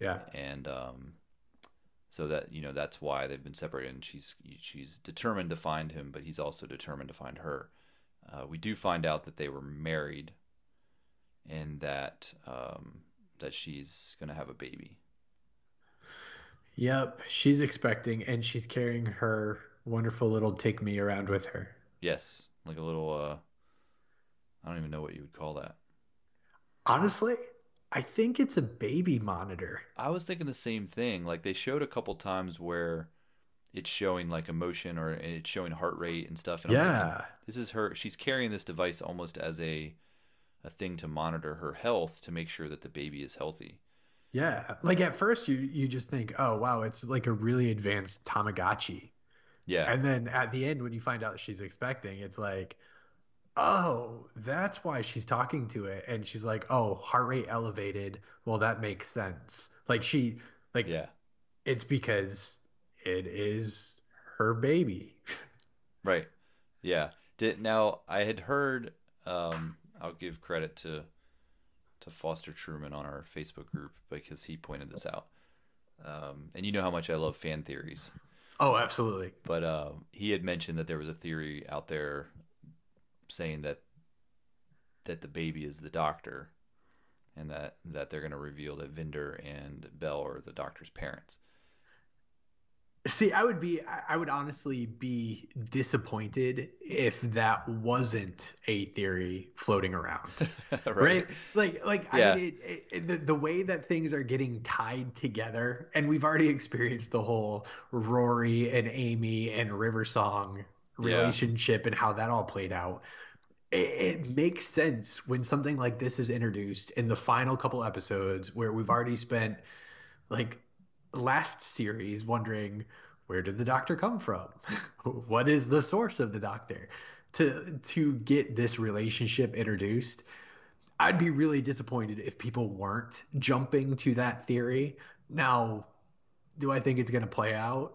Yeah, and um, so that you know that's why they've been separated. And she's she's determined to find him, but he's also determined to find her. Uh, we do find out that they were married, and that um, that she's gonna have a baby. Yep, she's expecting, and she's carrying her wonderful little take me around with her. Yes, like a little uh I don't even know what you would call that. Honestly, I think it's a baby monitor. I was thinking the same thing. Like they showed a couple times where it's showing like emotion or it's showing heart rate and stuff. And yeah, thinking, this is her. She's carrying this device almost as a a thing to monitor her health to make sure that the baby is healthy. Yeah, like at first you you just think, oh wow, it's like a really advanced Tamagotchi. Yeah. And then at the end, when you find out she's expecting, it's like, oh, that's why she's talking to it. And she's like, oh, heart rate elevated. Well, that makes sense. Like she, like, yeah, it's because it is her baby. right. Yeah. Did now I had heard. Um, I'll give credit to to Foster Truman on our Facebook group because he pointed this out. Um, and you know how much I love fan theories. Oh, absolutely. But uh, he had mentioned that there was a theory out there saying that that the baby is the doctor, and that that they're going to reveal that Vinder and Bel are the doctor's parents. See, I would be, I would honestly be disappointed if that wasn't a theory floating around, right. right. Like, like yeah. I mean, it, it, the the way that things are getting tied together, and we've already experienced the whole Rory and Amy and River Song relationship yeah. and how that all played out. It, it makes sense when something like this is introduced in the final couple episodes where we've already spent like last series wondering where did the doctor come from? what is the source of the doctor? To to get this relationship introduced, I'd be really disappointed if people weren't jumping to that theory. Now, do I think it's going to play out?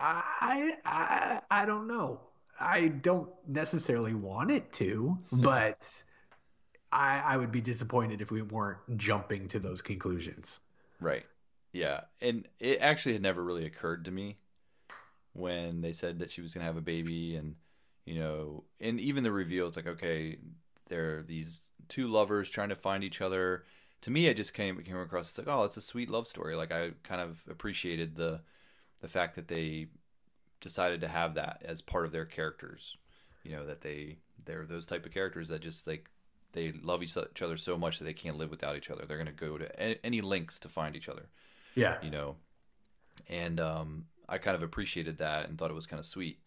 I, I I don't know. I don't necessarily want it to, hmm. but I I would be disappointed if we weren't jumping to those conclusions. Right. Yeah, and it actually had never really occurred to me when they said that she was going to have a baby, and you know, and even the reveal, it's like okay, they're these two lovers trying to find each other. To me, I just came came across it's like oh, it's a sweet love story. Like I kind of appreciated the the fact that they decided to have that as part of their characters. You know that they they're those type of characters that just like they love each other so much that they can't live without each other. They're going to go to any lengths to find each other. Yeah. You know, and um, I kind of appreciated that and thought it was kind of sweet,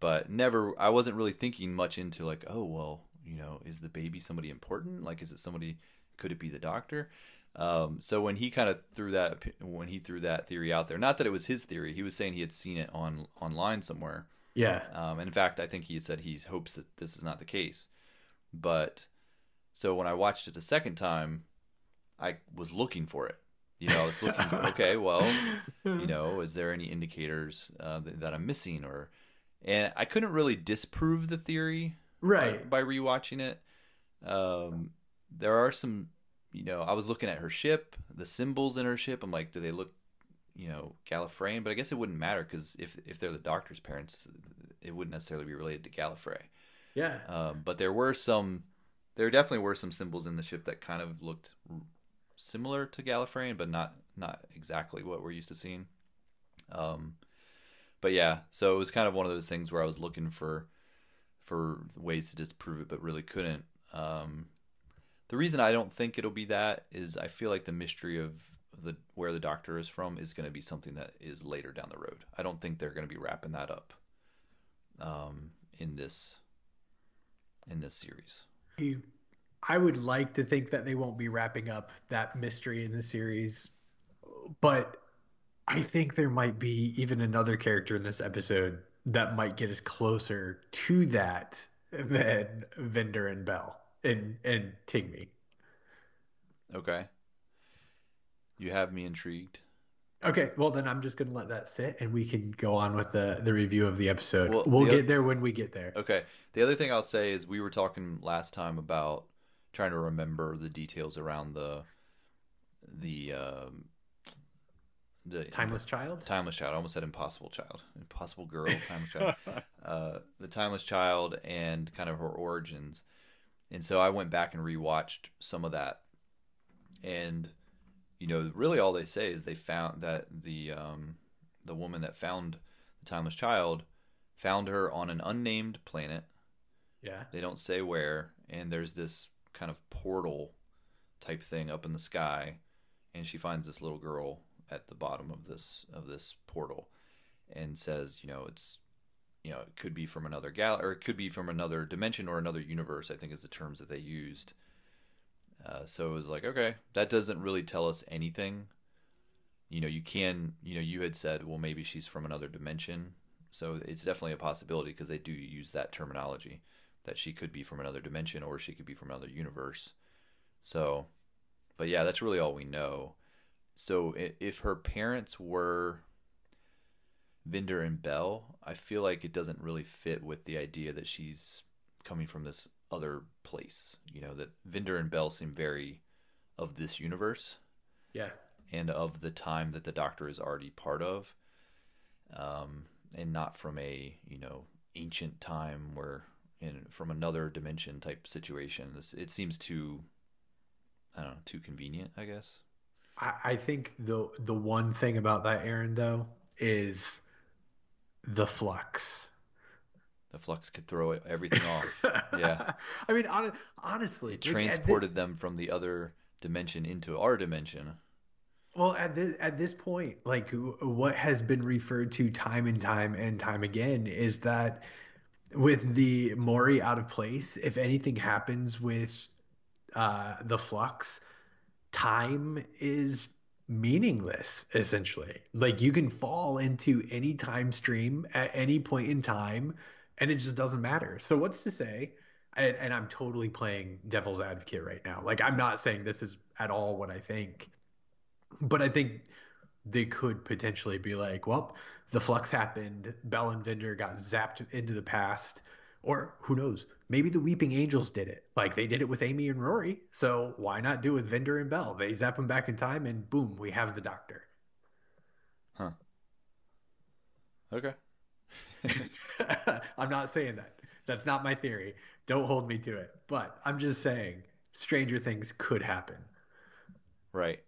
but never, I wasn't really thinking much into like, oh, well, you know, is the baby somebody important? Like, is it somebody, could it be the doctor? Um, so when he kind of threw that, when he threw that theory out there, not that it was his theory, he was saying he had seen it on online somewhere. Yeah. Um, in fact, I think he said he hopes that this is not the case. But so when I watched it a second time, I was looking for it. You know, I was looking. For, okay, well, you know, is there any indicators uh, that, that, I'm missing, or and I couldn't really disprove the theory right by, by rewatching it. Um, there are some, you know, I was looking at her ship, the symbols in her ship. I'm like, do they look, you know, Gallifreyan? But I guess it wouldn't matter because if if they're the Doctor's parents, it wouldn't necessarily be related to Gallifrey. Yeah. Um, but there were some, there definitely were some symbols in the ship that kind of looked similar to Gallifreyan, but not not exactly what we're used to seeing. Um, but yeah, so it was kind of one of those things where I was looking for for ways to disprove it, but really couldn't. Um, the reason I don't think it'll be that is I feel like the mystery of the where the doctor is from is going to be something that is later down the road. I don't think they're going to be wrapping that up um, in this in this series. I would like to think that they won't be wrapping up that mystery in the series, but I think there might be even another character in this episode that might get us closer to that than Vinder and Bel and and Tigmi. Okay. You have me intrigued. Okay, well then I'm just gonna let that sit, and we can go on with the the review of the episode. Well, we'll the get there when we get there. Okay. The other thing I'll say is we were talking last time about trying to remember the details around the the um, the timeless child. Timeless child. I almost said impossible child. Impossible girl. Timeless child. Uh, the timeless child and kind of her origins. And so I went back and rewatched some of that, and you know, really all they say is they found that the um, the woman that found the timeless child found her on an unnamed planet. Yeah. They don't say where, and there's this kind of portal type thing up in the sky, and she finds this little girl at the bottom of this of this portal, and says, you know, it's you know, it could be from another gal or it could be from another dimension or another universe. I think is the terms that they used. Uh, so it was like, okay, that doesn't really tell us anything. You know, you can, you know, you had said, well, maybe she's from another dimension. So it's definitely a possibility because they do use that terminology that she could be from another dimension or she could be from another universe. So, but yeah, that's really all we know. So if her parents were Vinder and Bel, I feel like it doesn't really fit with the idea that she's coming from this other place. You know, that Vinder and Bel seem very of this universe. Yeah. And of the time that the doctor is already part of. Um, and not from a, you know, ancient time where in from another dimension type situation. This it seems too I don't know, too convenient, I guess. I, I think the the one thing about that, Aaron, though, is the flux. The flux could throw everything off. Yeah. I mean, on, honestly, it transported them from the other dimension into our dimension. Well, at this at this point, like what has been referred to time and time and time again is that with the Mouri out of place, if anything happens with uh, the flux, time is meaningless essentially. Like you can fall into any time stream at any point in time, and it just doesn't matter. So what's to say? And, and I'm totally playing devil's advocate right now. Like I'm not saying this is at all what I think but I think they could potentially be like, well, the flux happened. Bel and Vinder got zapped into the past. Or who knows? Maybe the Weeping Angels did it. Like they did it with Amy and Rory. So why not do it with Vinder and Bel? They zap them back in time and boom, we have the doctor. Huh. Okay. I'm not saying that. That's not my theory. Don't hold me to it. But I'm just saying stranger things could happen. Right.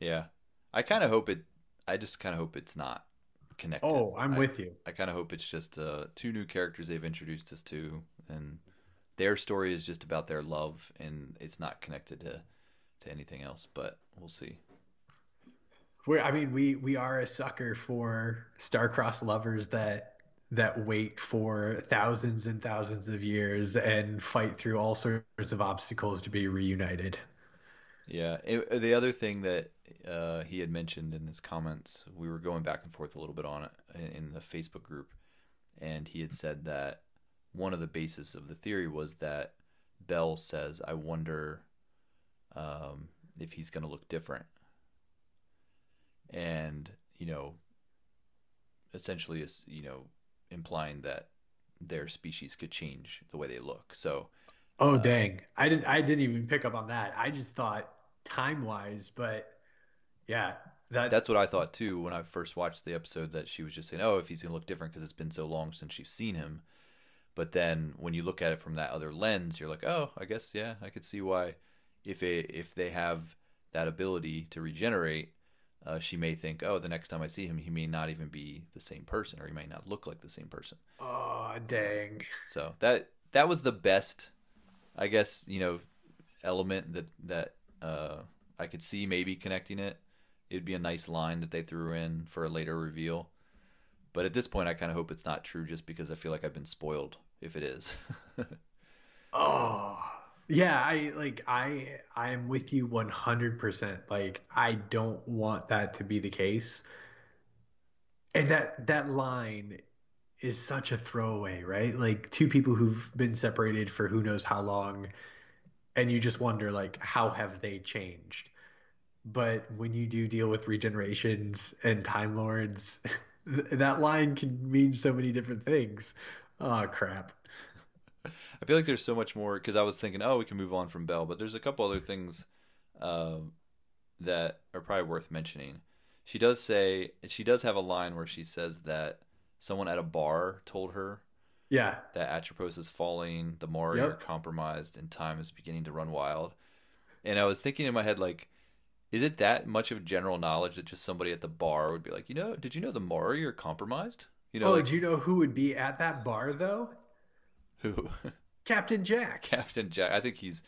Yeah, I kind of hope it. I just kind of hope it's not connected. Oh, I'm I, with you. I kind of hope it's just uh, two new characters they've introduced us to, and their story is just about their love, and it's not connected to to anything else. But we'll see. we I mean, we we are a sucker for star-crossed lovers that that wait for thousands and thousands of years and fight through all sorts of obstacles to be reunited. Yeah. It, the other thing that uh, he had mentioned in his comments, we were going back and forth a little bit on it in the Facebook group, and he had said that one of the bases of the theory was that Bel says, "I wonder um, if he's going to look different," and you know, essentially is you know implying that their species could change the way they look. So. Oh uh, dang! I didn't. I didn't even pick up on that. I just thought time wise, but yeah, that that's what I thought too when I first watched the episode. That she was just saying, "Oh, if he's gonna look different because it's been so long since you've seen him." But then when you look at it from that other lens, you're like, "Oh, I guess yeah, I could see why if a, if they have that ability to regenerate." Uh, she may think, oh, the next time I see him, he may not even be the same person, or he may not look like the same person. Oh, dang! So that that was the best, I guess, you know, element that that uh, I could see maybe connecting it. It'd be a nice line that they threw in for a later reveal. But at this point, I kind of hope it's not true just because I feel like I've been spoiled if it is. oh, yeah. I like, I, I am with you 100%. Like, I don't want that to be the case. And that, that line is such a throwaway, right? Like, two people who've been separated for who knows how long and you just wonder like how have they changed? But when you do deal with regenerations and time lords that line can mean so many different things. Oh crap. I feel like there's so much more because i was thinking oh we can move on from bel but there's a couple other things uh, that are probably worth mentioning. She does say she does have a line where she says that someone at a bar told her yeah. That Atropos is falling, the Mouri yep. are compromised, and time is beginning to run wild. And I was thinking in my head, like, is it that much of general knowledge that just somebody at the bar would be like, you know, did you know the Mouri are compromised? You know, oh, like, do you know who would be at that bar though? Who? Captain Jack. Captain Jack. I think he's,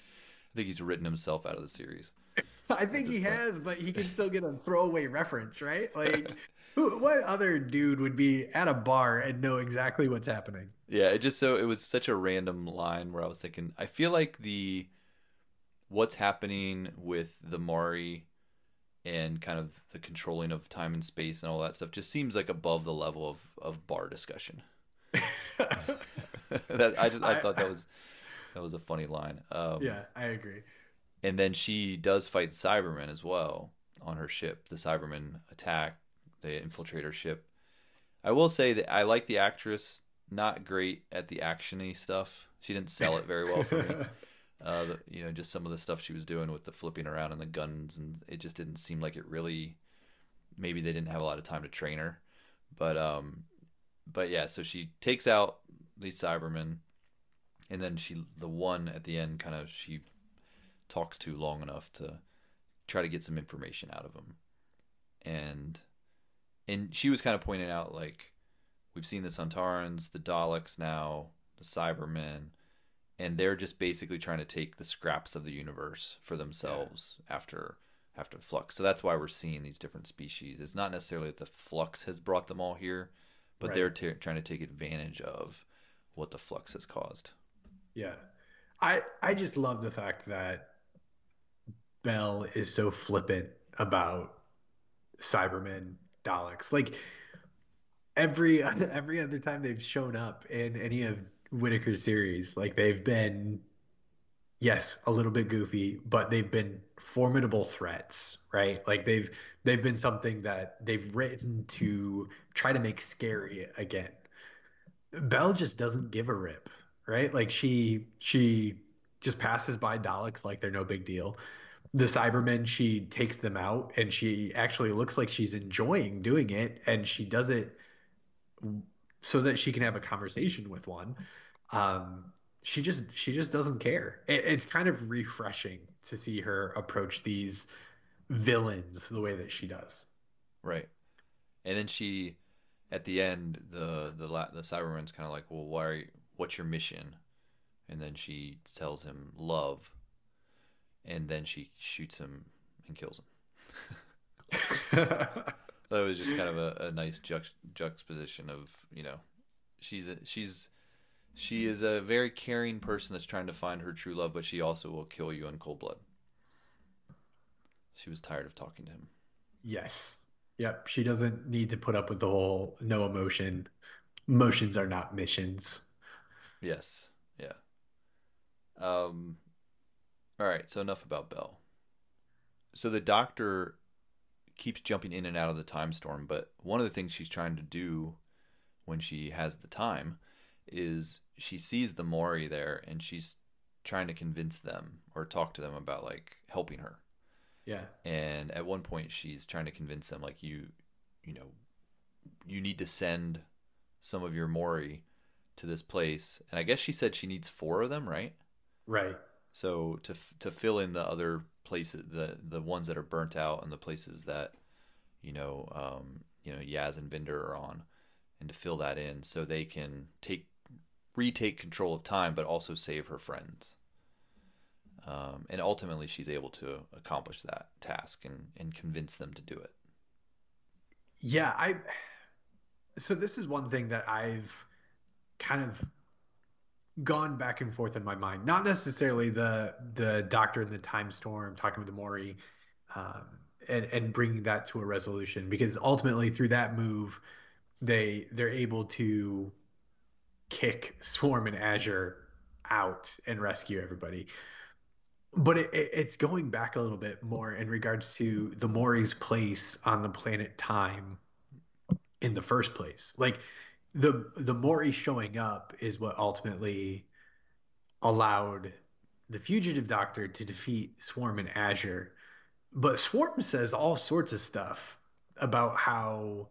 I think he's written himself out of the series. I think he point. has, but he can still get a throwaway reference, right? Like, who, what other dude would be at a bar and know exactly what's happening? Yeah, it just so it was such a random line where I was thinking, I feel like the what's happening with the Mouri and kind of the controlling of time and space and all that stuff just seems like above the level of, of bar discussion. that I just, I thought that was that was a funny line. Um, yeah, I agree. And then she does fight Cybermen as well on her ship. The Cybermen attack, they infiltrate her ship. I will say that I like the actress not great at the actiony stuff. She didn't sell it very well for me. Uh, the, you know, just some of the stuff she was doing with the flipping around and the guns, and it just didn't seem like it really. Maybe they didn't have a lot of time to train her, but um, but yeah. So she takes out these Cybermen, and then she the one at the end kind of she talks to long enough to try to get some information out of him and and she was kind of pointing out like we've seen the Sontarans, the Daleks now, the Cybermen, and they're just basically trying to take the scraps of the universe for themselves yeah. after after flux. So that's why we're seeing these different species. It's not necessarily that the flux has brought them all here, but right. they're t- trying to take advantage of what the flux has caused. Yeah. I I just love the fact that Bel is so flippant about Cybermen, Daleks. Like every every other time they've shown up in any of Whittaker's series, like they've been yes, a little bit goofy, but they've been formidable threats, right? Like they've they've been something that they've written to try to make scary again. Bel just doesn't give a rip, right? Like she she just passes by Daleks like they're no big deal the Cybermen, she takes them out and she actually looks like she's enjoying doing it and she does it so that she can have a conversation with one. Um, she just she just doesn't care. It, it's kind of refreshing to see her approach these villains the way that she does. Right, and then she, at the end, the the the Cyberman's kind of like, well, why? What's your mission? And then she tells him love, and then she shoots him and kills him. that was just kind of a, a nice juxt- juxtaposition of you know, she's a, she's she is a very caring person that's trying to find her true love, but she also will kill you in cold blood. She was tired of talking to him. Yes. Yep. She doesn't need to put up with the whole no emotion. Motions are not missions. Yes. Yeah. Um, all right, so enough about Bel. So the doctor keeps jumping in and out of the time storm, but one of the things she's trying to do when she has the time is she sees the Mouri there and she's trying to convince them or talk to them about like helping her. Yeah. And at one point she's trying to convince them like you you know you need to send some of your Mouri to this place. And I guess she said she needs 4 of them, right? Right. So to to fill in the other places, the the ones that are burnt out, and the places that you know um, you know Yaz and Vinder are on, and to fill that in, so they can take retake control of time, but also save her friends. Um, and ultimately, she's able to accomplish that task and and convince them to do it. Yeah, I. So this is one thing that I've kind of gone back and forth in my mind. Not necessarily the the Doctor in the Time Storm talking with the Mouri, um, and and bringing that to a resolution because ultimately through that move, they they're able to kick Swarm and Azure out and rescue everybody. But it, it, it's going back a little bit more in regards to the Mouri's place on the planet Time in the first place. Like the the Mouri showing up is what ultimately allowed the fugitive doctor to defeat Swarm and Azure. But Swarm says all sorts of stuff about how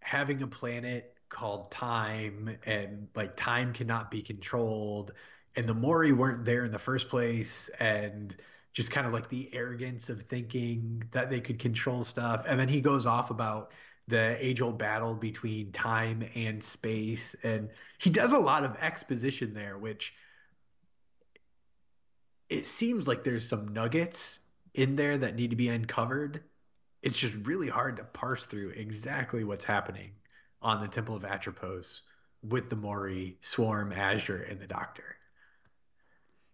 having a planet called time and like time cannot be controlled and the Mouri weren't there in the first place and just kind of like the arrogance of thinking that they could control stuff and then he goes off about the age old battle between time and space. And he does a lot of exposition there, which it seems like there's some nuggets in there that need to be uncovered. It's just really hard to parse through exactly what's happening on the Temple of Atropos with the Mouri, Swarm, Azure, and the Doctor.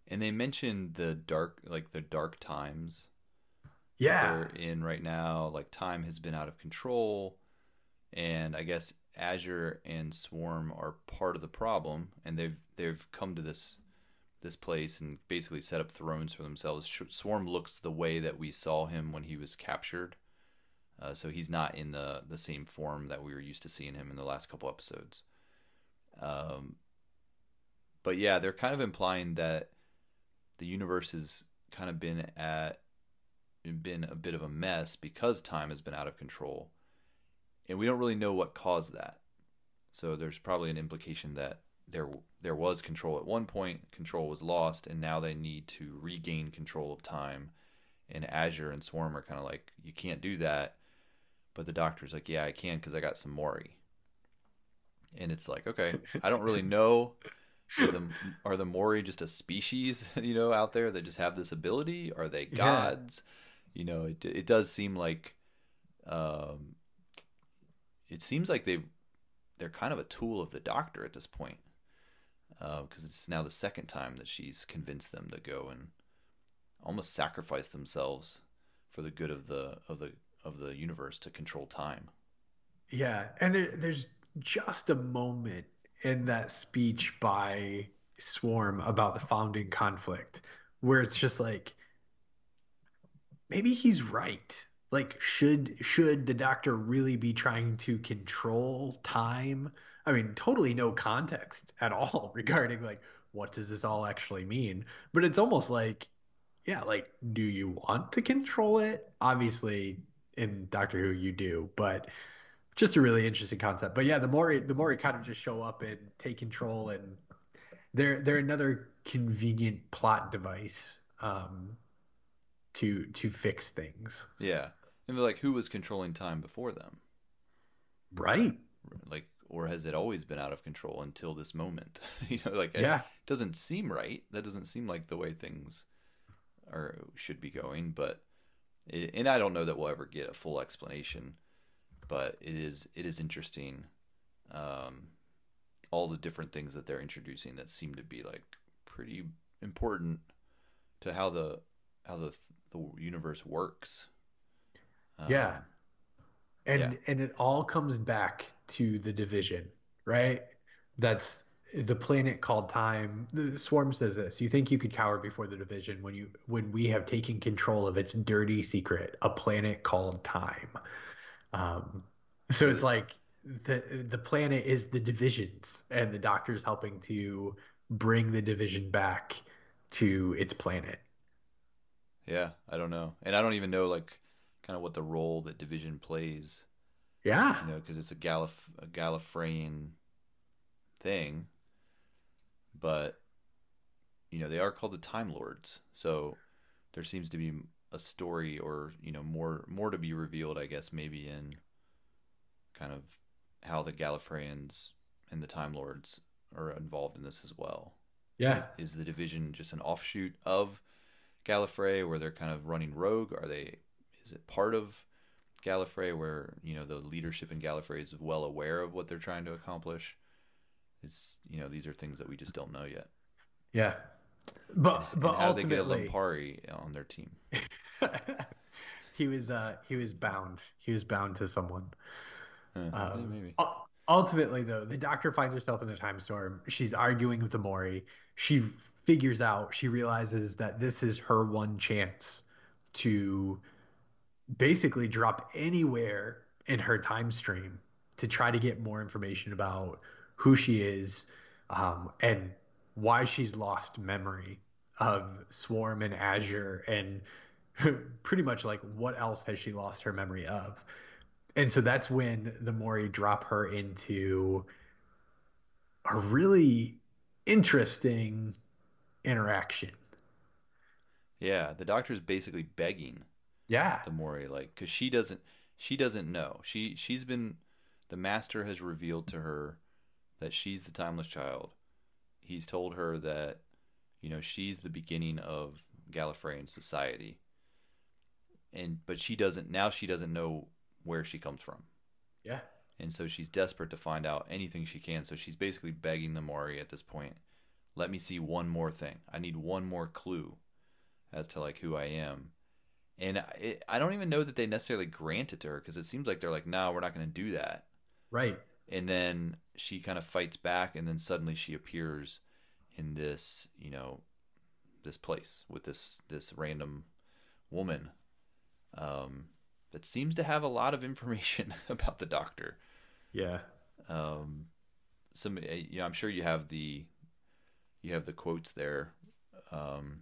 And they mentioned the dark, like the dark times. Yeah, they're in right now. Like time has been out of control and I guess Azure and Swarm are part of the problem, and they've they've come to this this place and basically set up thrones for themselves. Swarm looks the way that we saw him when he was captured, uh, so he's not in the the same form that we were used to seeing him in the last couple episodes. Um, but yeah, they're kind of implying that the universe has kind of been at been a bit of a mess because time has been out of control and we don't really know what caused that. So there's probably an implication that there there was control at one point, control was lost, and now they need to regain control of time. And Azure and Swarm are kind of like, you can't do that. But the doctor's like, yeah, I can because I got some Mouri. And it's like, okay, I don't really know. Are the, are the Mouri just a species, you know, out there that just have this ability? Are they gods? Yeah. You know, it it does seem like, um, it seems like they they're kind of a tool of the Doctor at this point, because uh, it's now the second time that she's convinced them to go and almost sacrifice themselves for the good of the of the of the universe to control time. Yeah, and there, there's just a moment in that speech by Swarm about the founding conflict where it's just like maybe he's right. Like should should the doctor really be trying to control time? I mean, totally no context at all regarding like what does this all actually mean? But it's almost like yeah, like do you want to control it? Obviously in Doctor Who you do, but just a really interesting concept. But yeah, the more the more kind of just show up and take control, and they're they're another convenient plot device um, to to fix things. Yeah, and like, who was controlling time before them? Right. Like, or has it always been out of control until this moment? you know, like, yeah, it doesn't seem right. That doesn't seem like the way things are should be going. But, it, and I don't know that we'll ever get a full explanation but it is it is interesting. Um, all the different things that they're introducing that seem to be like pretty important to how the how the the universe works. Um, yeah. And yeah. and it all comes back to the division, right? That's the planet called time. The swarm says this. You think you could cower before the division when you when we have taken control of its dirty secret, a planet called time. Um, so it's like the the planet is the divisions, and the doctor's helping to bring the division back to its planet. Yeah, I don't know, and I don't even know like kind of what the role that division plays. Yeah, you know, because it's a Gallif a Gallifreyan thing, but you know they are called the Time Lords, so there seems to be a story or you know more more to be revealed i guess maybe in kind of how the gallifreyans and the time lords are involved in this as well. Yeah. Is the division just an offshoot of gallifrey where they're kind of running rogue? Are they is it part of gallifrey where you know the leadership in gallifrey is well aware of what they're trying to accomplish it's you know these are things that we just don't know yet yeah but and, but and how ultimately, they get Lampari on their team. he was uh he was bound. He was bound to someone. Uh, um, maybe. Ultimately, though, the doctor finds herself in the time storm. She's arguing with the Mouri. She figures out. She realizes that this is her one chance to basically drop anywhere in her time stream to try to get more information about who she is um, and why she's lost memory of Swarm and Azure and pretty much like what else has she lost her memory of. And so that's when the Mouri drop her into a really interesting interaction. Yeah, the doctor's basically begging. Yeah. The Mouri like cuz she doesn't she doesn't know. She she's been the master has revealed to her that she's the timeless child he's told her that you know she's the beginning of Gallifreyan society, and but she doesn't now. She doesn't know where she comes from. Yeah. And so she's desperate to find out anything she can. So she's basically begging the Mouri at this point, let me see one more thing. I need one more clue as to like who I am. And I, I don't even know that they necessarily grant it to her because it seems like they're like, no, we're not going to do that. Right. And then she kind of fights back and then suddenly she appears in this you know this place with this this random woman. Um, that seems to have a lot of information about the doctor. Yeah. Um some eh, you know i'm sure you have the you have the quotes there um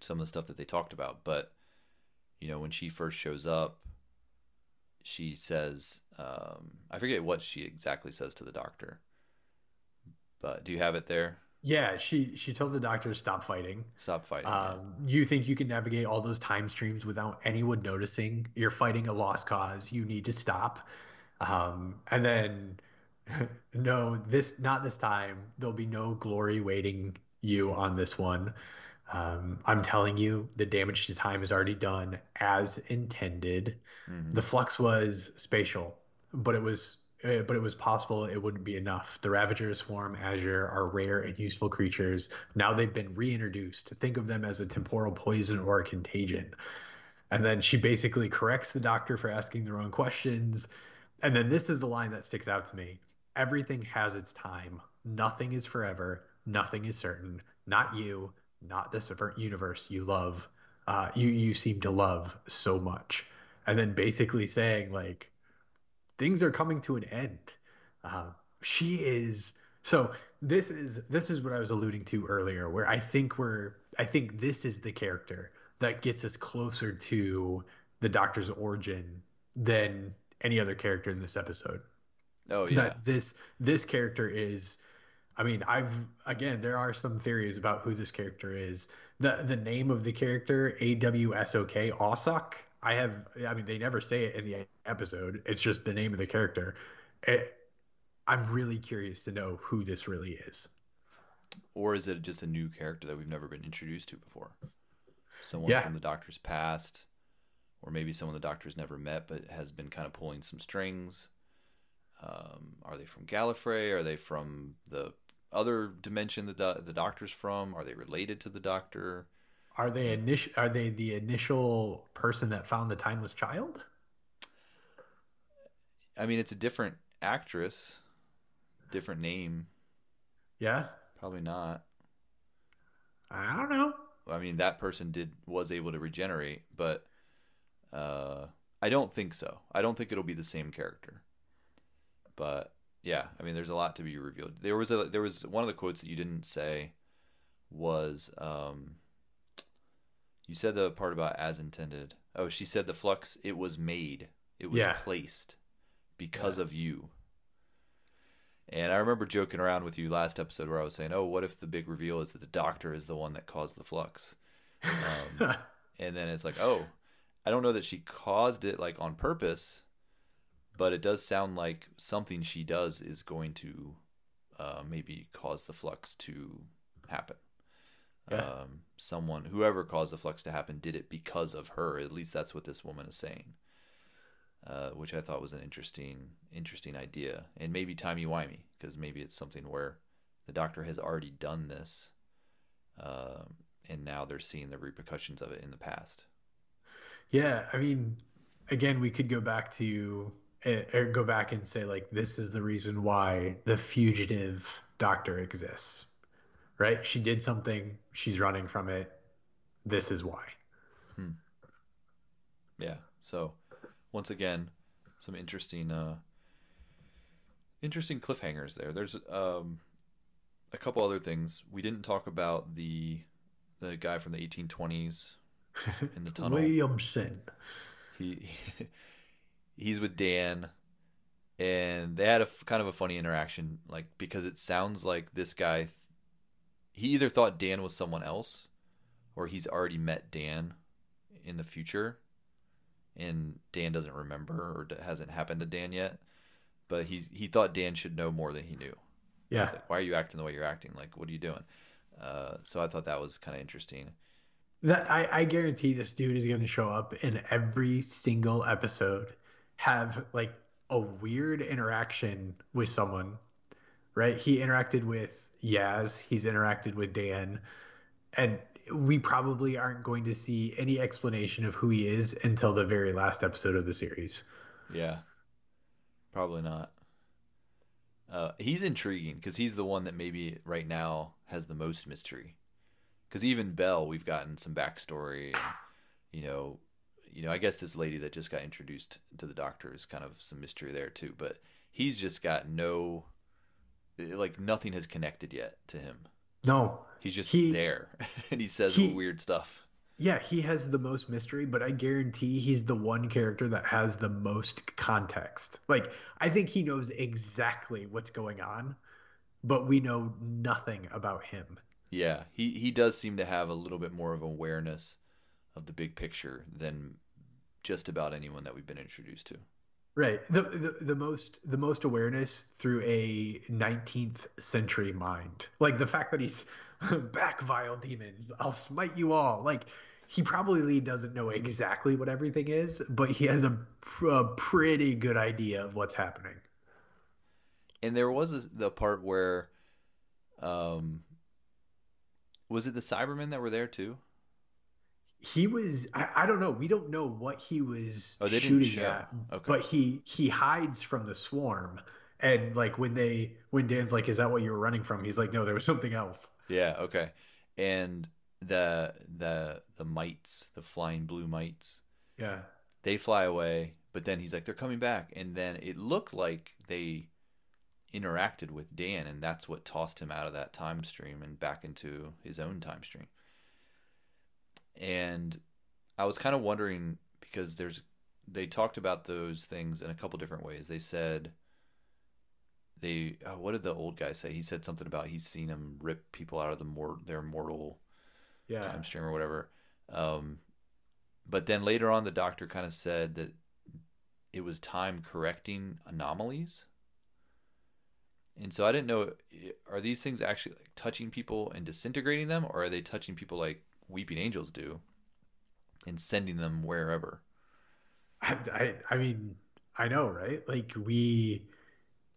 some of the stuff that they talked about but you know when she first shows up she says, um, I forget what she exactly says to the doctor, But do you have it there? Yeah, she she tells the doctor to stop fighting. Stop fighting. Um, You think you can navigate all those time streams without anyone noticing? You're fighting a lost cause. You need to stop. Um, and then, no, this not this time. There'll be no glory waiting you on this one. Um, I'm telling you, the damage to time is already done as intended. Mhm. The flux was spatial, but it was uh, but it was possible it wouldn't be enough. The Ravager Swarm Azure are rare and useful creatures. Now they've been reintroduced. Think of them as a temporal poison or a contagion. And then she basically corrects the doctor for asking the wrong questions. And then this is the line that sticks out to me. Everything has its time. Nothing is forever. Nothing is certain. Not you, not this universe you love. Uh, you you seem to love so much. And then basically saying like things are coming to an end. Uh, she is so this is this is what I was alluding to earlier, where I think we're I think this is the character that gets us closer to the Doctor's origin than any other character in this episode. Oh yeah. That this this character is I mean, I've again, there are some theories about who this character is. The the name of the character, A W S O K, Osok. I have I mean, they never say it in the episode. It's just the name of the character. It, I'm really curious to know who this really is. Or is it just a new character that we've never been introduced to before? Someone Yeah. from the Doctor's past, or maybe someone the Doctor's never met but has been kind of pulling some strings. Um, are they from Gallifrey? Are they from the other dimension the do- the Doctor's from? Are they related to the Doctor? Are they initial? Are they the initial person that found the timeless child? I mean, it's a different actress, different name. Yeah, Probably not. I don't know. I mean, that person did was able to regenerate, but uh, I don't think so. I don't think it'll be the same character. But yeah, I mean, there's a lot to be revealed. There was a there was one of the quotes that you didn't say was um, you said the part about as intended. Oh, she said the flux it was made, it was Yeah. placed because of you. And I remember joking around with you last episode where I was saying, "Oh, what if the big reveal is that the doctor is the one that caused the flux?" Um, and then it's like, "Oh, I don't know that she caused it like on purpose, but it does sound like something she does is going to uh, maybe cause the flux to happen. Yeah. Um, someone, whoever caused the flux to happen, did it because of her. At least that's what this woman is saying." Uh, which I thought was an interesting, interesting idea, and maybe timey wimey because maybe it's something where the doctor has already done this, um, and now they're seeing the repercussions of it in the past. Yeah, I mean, again, we could go back to or go back and say like this is the reason why the fugitive doctor exists, right? She did something, she's running from it. This is why. Yeah. So, once again, some interesting, uh, interesting cliffhangers there. There's um, a couple other things we didn't talk about the the guy from the 1820s in the tunnel. Williamson. he he's with Dan and they had a f- kind of a funny interaction like because it sounds like this guy th- he either thought Dan was someone else or he's already met Dan in the future and Dan doesn't remember or d- hasn't happened to Dan yet but he he thought Dan should know more than he knew. Yeah. Like, why are you acting the way you're acting? Like what are you doing? Uh, so I thought that was kind of interesting. That I, I guarantee this dude is going to show up in every single episode, have like a weird interaction with someone, right? He interacted with Yaz, he's interacted with Dan, and we probably aren't going to see any explanation of who he is until the very last episode of the series. Yeah, probably not. Uh, he's intriguing because he's the one that maybe right now has the most mystery. Because even Bel, we've gotten some backstory, and you know, you know, I guess this lady that just got introduced to the Doctor is kind of some mystery there too. But he's just got no, like nothing has connected yet to him. No, He's just He- there, and he says he- weird stuff. yeah, he has the most mystery, but I guarantee he's the one character that has the most context. Like, I think he knows exactly what's going on, but we know nothing about him. Yeah, he he does seem to have a little bit more of awareness of the big picture than just about anyone that we've been introduced to. Right. The, the the most the most awareness through a 19th century mind. Like the fact that he's back vile demons, I'll smite you all. Like he probably doesn't know exactly what everything is, but he has a, a pretty good idea of what's happening. And there was a, the part where um was it the Cybermen that were there too? He was I, I, don't know. We don't know what he was oh, shooting at okay. but he he hides from the swarm. And like when they when dan's like is that what you were running from? He's like no there was something else. Yeah okay. And the the the mites the flying blue mites yeah. they fly away but then he's like they're coming back. And then it looked like they interacted with dan and that's what tossed him out of that time stream and back into his own time stream and I was kind of wondering because there's they talked about those things in a couple different ways. They said they oh, what did the old guy say? He said something about he's seen them rip people out of the mor- their mortal yeah. time stream or whatever. Um, but then later on, the doctor kind of said that it was time correcting anomalies. And so I didn't know are these things actually like touching people and disintegrating them, or are they touching people like weeping angels do and sending them wherever. I, I, I mean, I know, right? Like we,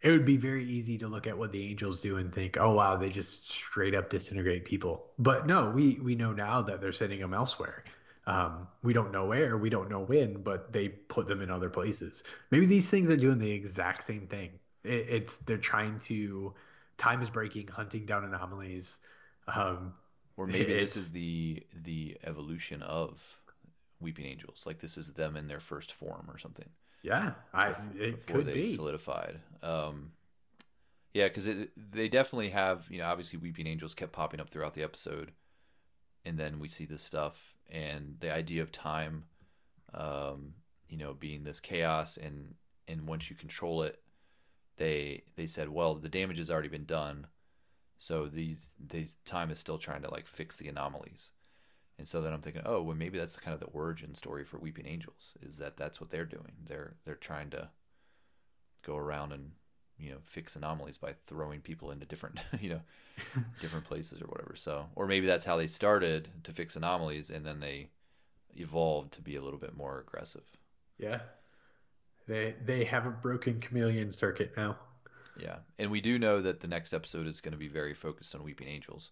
it would be very easy to look at what the angels do and think, oh wow, they just straight up disintegrate people. But no, we we know now that they're sending them elsewhere. Um, we don't know where, we don't know when, but they put them in other places. Maybe these things are doing the exact same thing. It, it's they're trying to time is breaking, hunting down anomalies. Um, or maybe it's, this is the the evolution of weeping angels. Like this is them in their first form or something. Yeah, I it before they be. solidified. Um, yeah, because they definitely have. You know, obviously, weeping angels kept popping up throughout the episode, and then we see this stuff and the idea of time. Um, you know, being this chaos and and once you control it, they they said, well, the damage has already been done so the the time is still trying to like fix the anomalies. And so then I'm thinking, oh, well, maybe that's kind of the origin story for Weeping Angels is that that's what they're doing. They're they're trying to go around and you know fix anomalies by throwing people into different you know different places or whatever. So or maybe that's how they started to fix anomalies, and then they evolved to be a little bit more aggressive. Yeah, they they have a broken chameleon circuit now. Yeah, and we do know that the next episode is going to be very focused on Weeping Angels.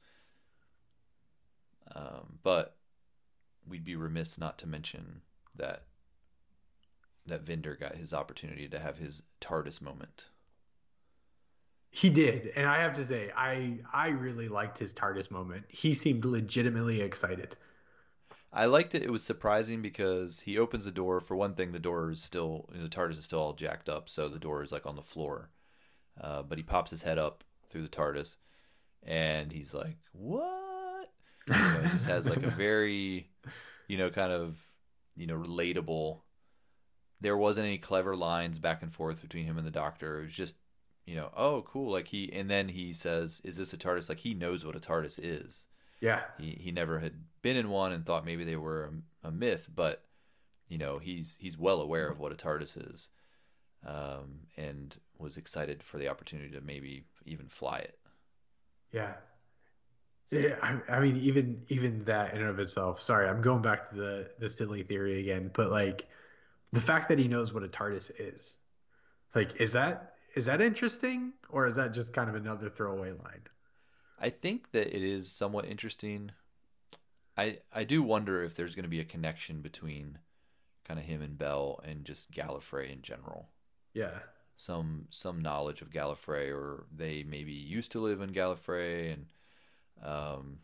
Um, but we'd be remiss not to mention that that Vinder got his opportunity to have his TARDIS moment. He did, and I have to say, I I really liked his TARDIS moment. He seemed legitimately excited. I liked it. It was surprising because he opens the door. For one thing, the door is still the TARDIS is still all jacked up, so the door is like on the floor. Uh, but he pops his head up through the TARDIS, and he's like, "What?" You know, he just has like a very, you know, kind of, you know, relatable. There wasn't any clever lines back and forth between him and the Doctor. It was just, you know, oh, cool. Like he, and then he says, "Is this a TARDIS?" Like he knows what a TARDIS is. Yeah. He he never had been in one and thought maybe they were a, a myth, but you know he's he's well aware of what a TARDIS is um, and was excited for the opportunity to maybe even fly it. Yeah. Yeah, I, I, mean, even even that in and of itself. Sorry, I'm going back to the the silly theory again, but like the fact that he knows what a TARDIS is, like, is that is that interesting, or is that just kind of another throwaway line? I think that it is somewhat interesting. I I do wonder if there's going to be a connection between kind of him and Bel and just Gallifrey in general. Yeah. Some some knowledge of Gallifrey, or they maybe used to live in Gallifrey, and um,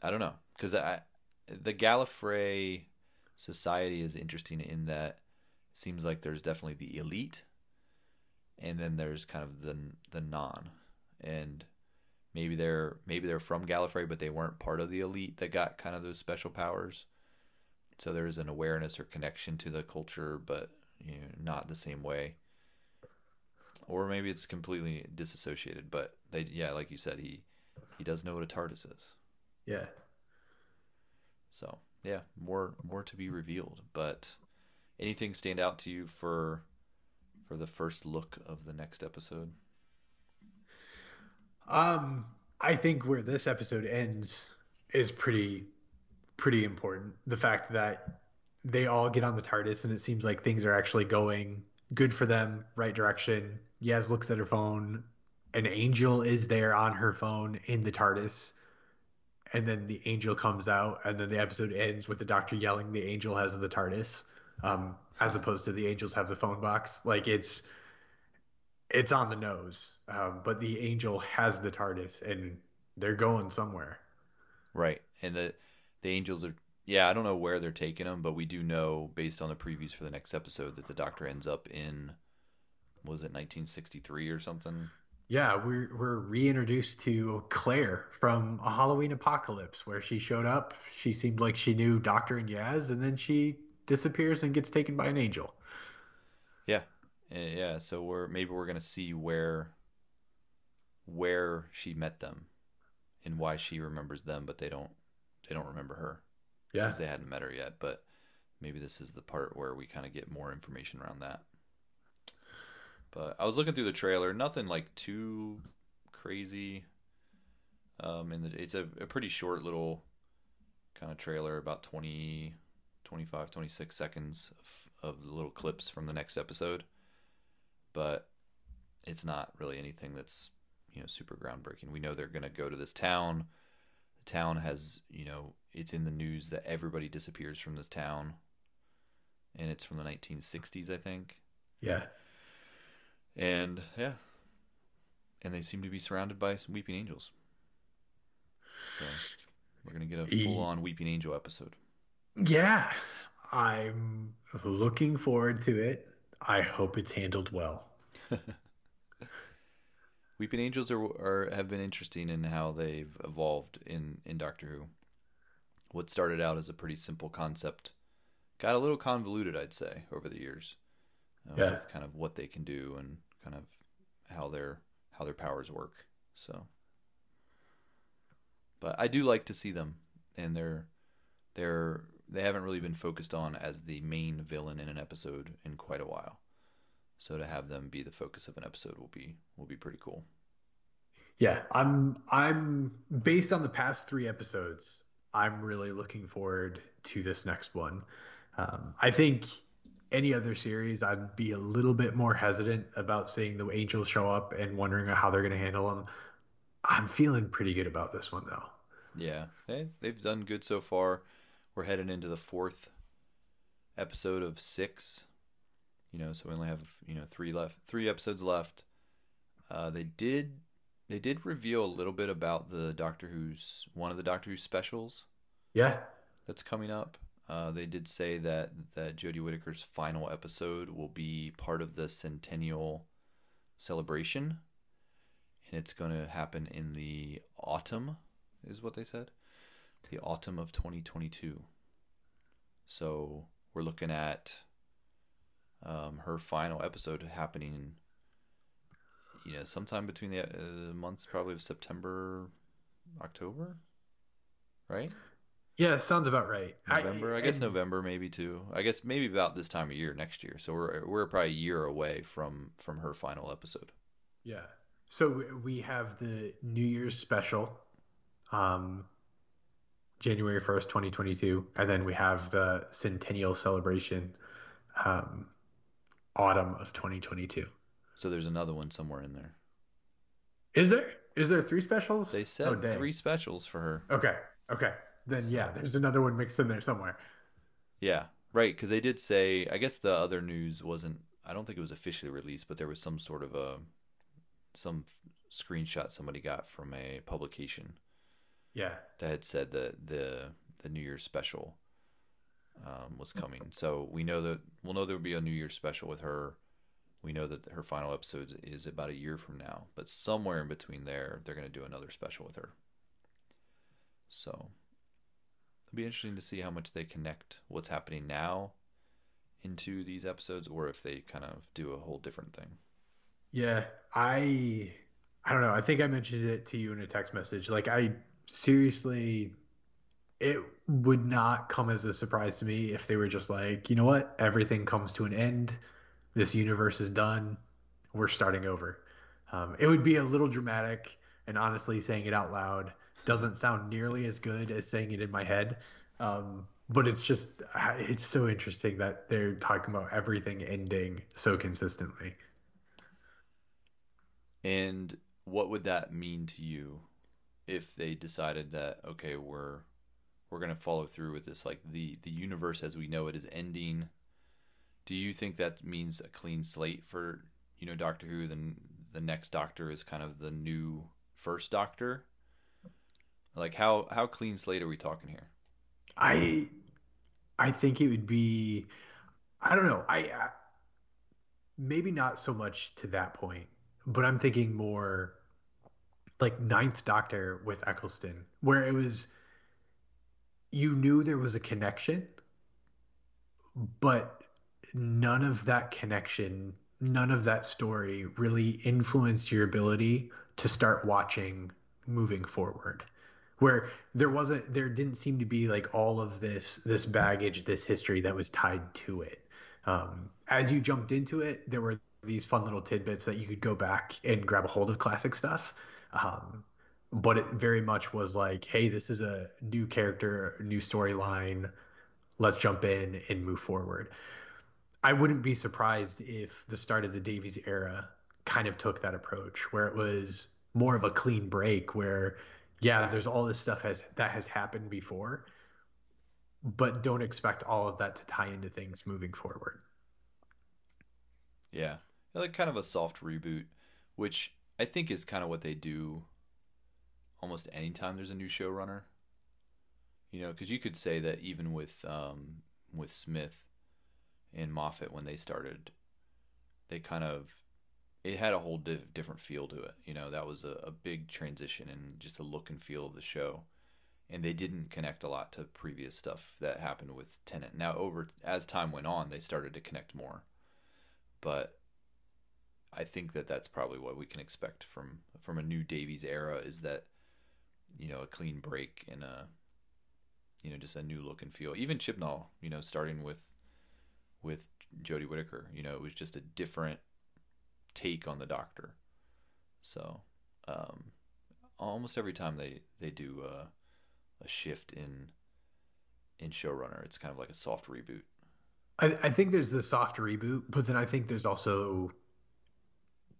I don't know, because I the Gallifrey society is interesting in that it seems like there's definitely the elite, and then there's kind of the the non, and maybe they're maybe they're from Gallifrey, but they weren't part of the elite that got kind of those special powers. So there's an awareness or connection to the culture, but you know, not the same way. Or maybe it's completely disassociated. But they, yeah, like you said, he he does know what a TARDIS is. Yeah. So yeah, more more to be revealed. But anything stand out to you for for the first look of the next episode? Um, I think where this episode ends is pretty pretty important. The fact that they all get on the TARDIS and it seems like things are actually going good for them, right direction. Yaz looks at her phone. An angel is there on her phone in the TARDIS. And then the angel comes out, and then the episode ends with the doctor yelling, The angel has the TARDIS, um, as opposed to the angels have the phone box. Like it's it's on the nose. Um, but the angel has the TARDIS, and they're going somewhere. Right. And the the angels are yeah, I don't know where they're taking them, but we do know based on the previews for the next episode that the Doctor ends up in was it 1963 or something? Yeah, we're we're reintroduced to Claire from a Halloween Apocalypse, where she showed up. She seemed like she knew Doctor and Yaz, and then she disappears and gets taken by an angel. Yeah, eh, yeah. So we're maybe we're gonna see where where she met them and why she remembers them, but they don't they don't remember her. Yeah, because they hadn't met her yet. But maybe this is the part where we kind of get more information around that. But I was looking through the trailer, nothing like too crazy. Um, and it's a, a pretty short little kind of trailer, about 20, 25, 26 seconds of, of little clips from the next episode. But it's not really anything that's you know super groundbreaking. We know they're going to go to this town. The town has you know it's in the news that everybody disappears from this town, and it's from the 1960s, I think. Yeah. And yeah, and they seem to be surrounded by some weeping angels. So we're gonna get a full-on weeping angel episode. Yeah, I'm looking forward to it. I hope it's handled well. Weeping Angels are, are have been interesting in how they've evolved in in Doctor Who. What started out as a pretty simple concept got a little convoluted, I'd say, over the years. Uh, yeah. Kind of what they can do and kind of how their how their powers work. So, but I do like to see them, and they're they're they haven't really been focused on as the main villain in an episode in quite a while. So to have them be the focus of an episode will be will be pretty cool. Yeah, I'm I'm based on the past three episodes. I'm really looking forward to this next one. Um, I think any other series, I'd be a little bit more hesitant about seeing the Angels show up and wondering how they're going to handle them. I'm feeling pretty good about this one though. Yeah, they they've done good so far. We're heading into the fourth episode of six you know, so we only have you know three left, three episodes left. Uh, they did they did reveal a little bit about the Doctor Who's one of the Doctor Who specials. Yeah, that's coming up. Uh, they did say that that Jodie Whittaker's final episode will be part of the centennial celebration, and it's going to happen in the autumn, is what they said, the autumn of 2022. So we're looking at um, her final episode happening, you know, sometime between the uh, months probably of September, October, right? Yeah, sounds about right. November, I, I guess and... November maybe too. I guess maybe about this time of year next year. So we're we're probably a year away from from her final episode. Yeah. So we have the New Year's special, um, January first, twenty twenty two, and then we have the centennial celebration, um, autumn of 2022. So there's another one somewhere in there. Is there? Is there three specials? They said oh, three specials for her. Okay. Okay. Then so, yeah, there's another one mixed in there somewhere. Yeah. Right, because they did say. I guess the other news wasn't. I don't think it was officially released, but there was some sort of a some screenshot somebody got from a publication. Yeah. That had said that the the New Year's special um, was coming. So we know that we'll know there will be a New Year's special with her. We know that her final episode is about a year from now, but somewhere in between there, they're going to do another special with her. So it'll be interesting to see how much they connect what's happening now into these episodes, or if they kind of do a whole different thing. Yeah, I I don't know. I think I mentioned it to you in a text message. Like I seriously it would not come as a surprise to me if they were just like, you know what, everything comes to an end. This universe is done. We're starting over. Um, it would be a little dramatic, and honestly, saying it out loud doesn't sound nearly as good as saying it in my head. Um, but it's just, it's so interesting that they're talking about everything ending so consistently. And what would that mean to you if they decided that okay, we're we're going to follow through with this like the the universe as we know it is ending do you think that means a clean slate for you know doctor who then the next doctor is kind of the new first doctor like how how clean slate are we talking here i i think it would be i don't know i, I maybe not so much to that point but i'm thinking more like ninth doctor with eccleston where it was you knew there was a connection, but none of that connection, none of that story really influenced your ability to start watching moving forward. Where there wasn't, there didn't seem to be like all of this, this baggage, this history that was tied to it. Um, as you jumped into it, there were these fun little tidbits that you could go back and grab a hold of classic stuff. Um, but it very much was like, hey, this is a new character, new storyline. Let's jump in and move forward. I wouldn't be surprised if the start of the Davies era kind of took that approach where it was more of a clean break where yeah, there's all this stuff has that has happened before, but don't expect all of that to tie into things moving forward. Yeah. Like kind of a soft reboot, which I think is kind of what they do almost anytime there's a new showrunner. You know, because you could say that even with um, with Smith and Moffat when they started, they kind of it had a whole di- different feel to it. You know, that was a, a big transition and just a look and feel of the show. And they didn't connect a lot to previous stuff that happened with Tennant. Now, over as time went on, they started to connect more. But I think that that's probably what we can expect from from a new Davies era is that you know, a clean break and a, you know, just a new look and feel. Even Chibnall, you know, starting with, with Jodie Whittaker, you know, it was just a different take on the Doctor. So, um, almost every time they they do a, a shift in in showrunner, it's kind of like a soft reboot. I, I think there's the soft reboot, but then I think there's also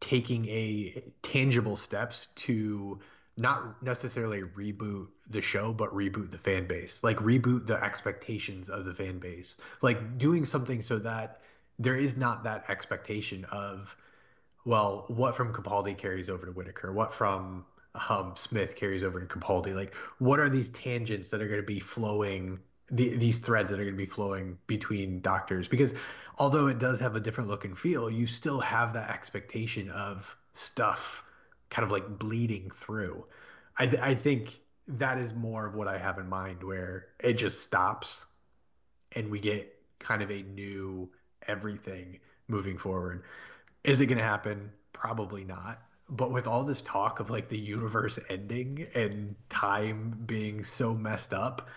taking a tangible steps to not necessarily reboot the show, but reboot the fan base. Like reboot the expectations of the fan base. Like doing something so that there is not that expectation of, well, what from Capaldi carries over to Whittaker, what from um, Smith carries over to Capaldi. Like, what are these tangents that are going to be flowing? The, these threads that are going to be flowing between doctors because although it does have a different look and feel you still have that expectation of stuff kind of like bleeding through. I, I think that is more of what I have in mind, where it just stops and we get kind of a new everything moving forward. Is it going to happen? Probably not. But with all this talk of like the universe ending and time being so messed up,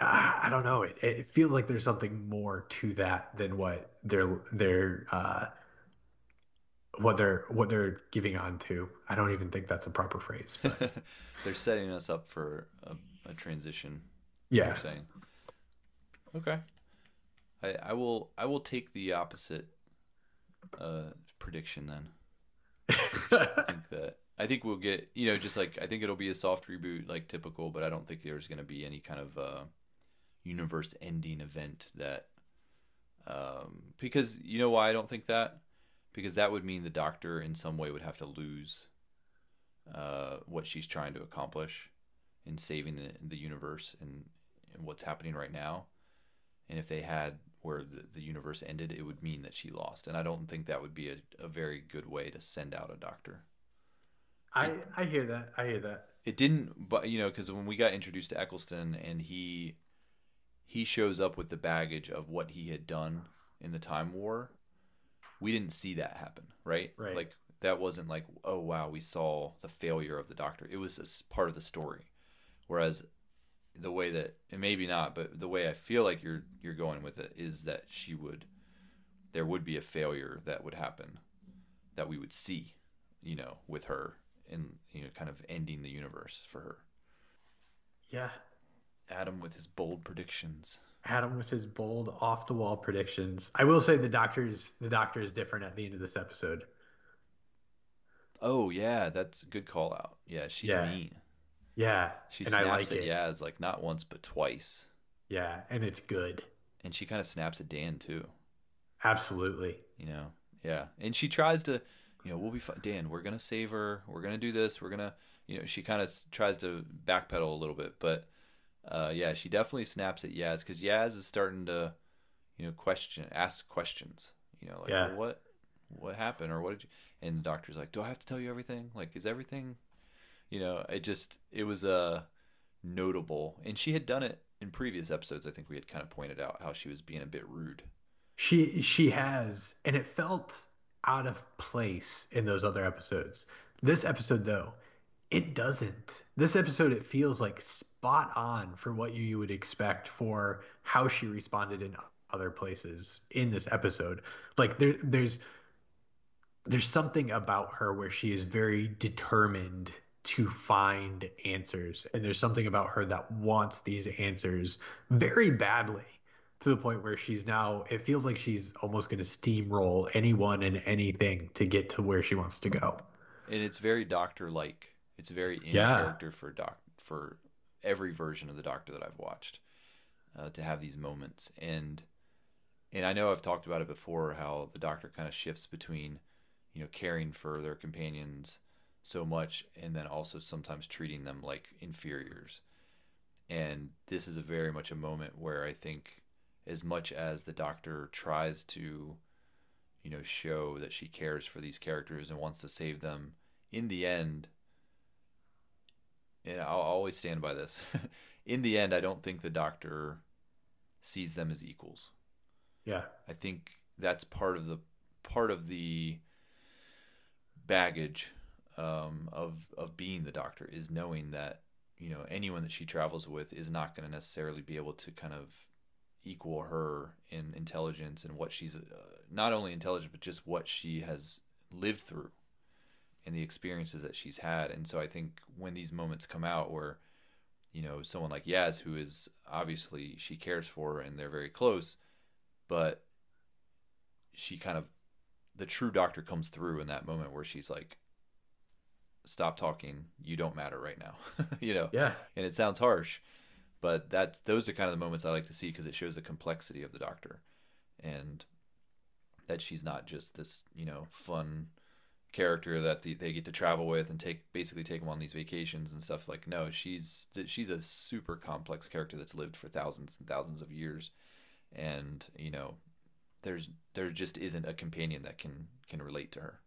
I don't know. It, it feels like there's something more to that than what they're they're uh, what they're what they're giving on to. I don't even think that's a proper phrase. But... they're setting us up for a, a transition. Yeah. You're saying. Okay. I I will I will take the opposite uh, prediction then. I think that I think we'll get you know just like I think it'll be a soft reboot like typical, but I don't think there's going to be any kind of uh, universe ending event that um, because you know why I don't think that because that would mean the doctor in some way would have to lose uh, what she's trying to accomplish in saving the, the universe and, and, what's happening right now. And if they had where the, the universe ended, it would mean that she lost. And I don't think that would be a, a very good way to send out a doctor. I, I hear that. I hear that. It didn't, but you know, because when we got introduced to Eccleston and he he shows up with the baggage of what he had done in the Time War, we didn't see that happen, right? Right. Like that wasn't like, oh wow, we saw the failure of the doctor. It was a part of the story. Whereas the way that and maybe not, but the way I feel like you're you're going with it is that she would there would be a failure that would happen that we would see, you know, with her and you know, kind of ending the universe for her. Yeah. Adam with his bold predictions. Adam with his bold off the wall predictions. I will say the doctor's the doctor is different at the end of this episode. Oh yeah, that's a good call out. Yeah, she's Yeah. mean. Yeah. She and I snaps like at it. Yaz like not once but twice, Yeah, and it's good. and she kind of snaps at Dan too. Absolutely. You know, yeah, and she tries to, you know, we'll be fine. Dan, we're gonna save her. We're gonna do this. We're gonna, you know, she kind of tries to backpedal a little bit, but uh, yeah, she definitely snaps at Yaz because Yaz is starting to, you know, question, ask questions. You know, like Yeah. well, what, what happened, or what did you? And the doctor's like, do I have to tell you everything? Like, is everything? You know, it just it was uh, notable, and she had done it in previous episodes. I think we had kind of pointed out how she was being a bit rude. She she has, and it felt out of place in those other episodes. This episode, though, it doesn't. This episode, it feels like spot on for what you, you would expect for how she responded in other places in this episode. Like there, there's there's something about her where she is very determined to find answers, and there's something about her that wants these answers very badly to the point where she's now it feels like she's almost going to steamroll anyone and anything to get to where she wants to go. And it's very doctor like it's very in Yeah. character for doc for every version of the doctor that i've watched uh, to have these moments. And and i know i've talked about it before how the doctor kind of shifts between you know caring for their companions so much and then also sometimes treating them like inferiors. And this is a very much a moment where i think as much as the doctor tries to you know show that she cares for these characters and wants to save them in the end and I'll always stand by this in the end I don't think the doctor sees them as equals. Yeah. I think that's part of the part of the baggage um, of of being the doctor is knowing that you know anyone that she travels with is not going to necessarily be able to kind of equal her in intelligence and what she's uh, not only intelligent but just what she has lived through and the experiences that she's had. And so I think when these moments come out where you know someone like Yaz who is obviously she cares for and they're very close but she kind of the true doctor comes through in that moment where she's like stop talking. You don't matter right now you know? Yeah. And it sounds harsh but that those are kind of the moments i like to see because it shows the complexity of the doctor and that she's not just this you know fun character that the, they get to travel with and take basically take them on these vacations and stuff. Like no she's she's a super complex character that's lived for thousands and thousands of years. And you know there's there just isn't a companion that can can relate to her.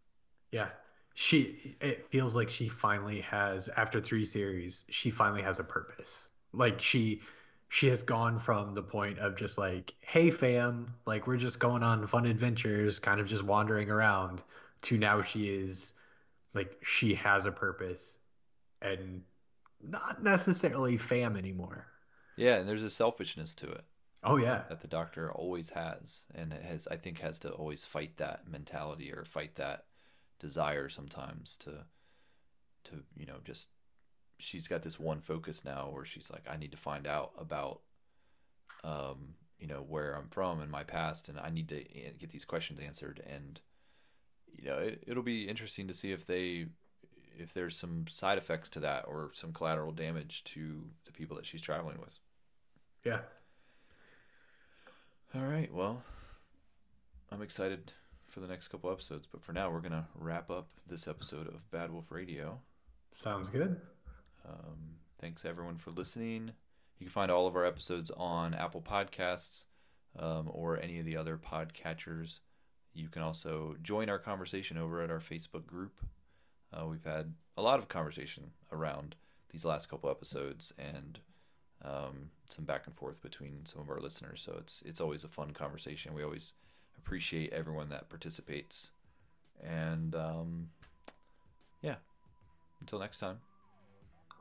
Yeah she it feels like she finally has after three series she finally has a purpose. Like she she has gone from the point of just like hey fam like we're just going on fun adventures kind of just wandering around to now she is like she has a purpose and not necessarily fam anymore. Yeah and there's a selfishness to it. Oh yeah. That the doctor always has and it has i think has to always fight that mentality or fight that desire sometimes to to you know just she's got this one focus now where she's like i need to find out about um you know where i'm from and my past and i need to get these questions answered. And you know it, it'll be interesting to see if they if there's some side effects to that or some collateral damage to the people that she's traveling with. Yeah. All right. Well, I'm excited for the next couple episodes, but for now, we're gonna wrap up this episode of Bad Wolf Radio. sounds good Um, thanks everyone for listening. You can find all of our episodes on Apple Podcasts um, or any of the other podcatchers. You can also join our conversation over at our Facebook group. Uh, we've had a lot of conversation around these last couple episodes and um, some back and forth between some of our listeners. So it's it's always a fun conversation. We always appreciate everyone that participates. And um, yeah, until next time.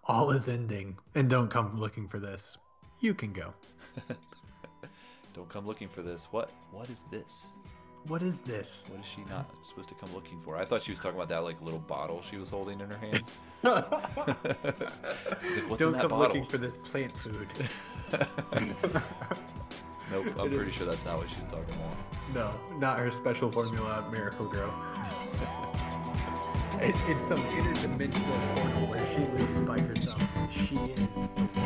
All is ending, and don't come looking for this. You can go. don't come looking for this. What? What is this? What is this? What is she not supposed to come looking for? I thought she was talking about that like little bottle she was holding in her hand. like, What's don't in that come bottle? looking for this plant food. Nope, I'm pretty sure that's not what she's talking about. No, not her special formula Miracle Girl. It, it's some interdimensional portal where she lives by herself. She is.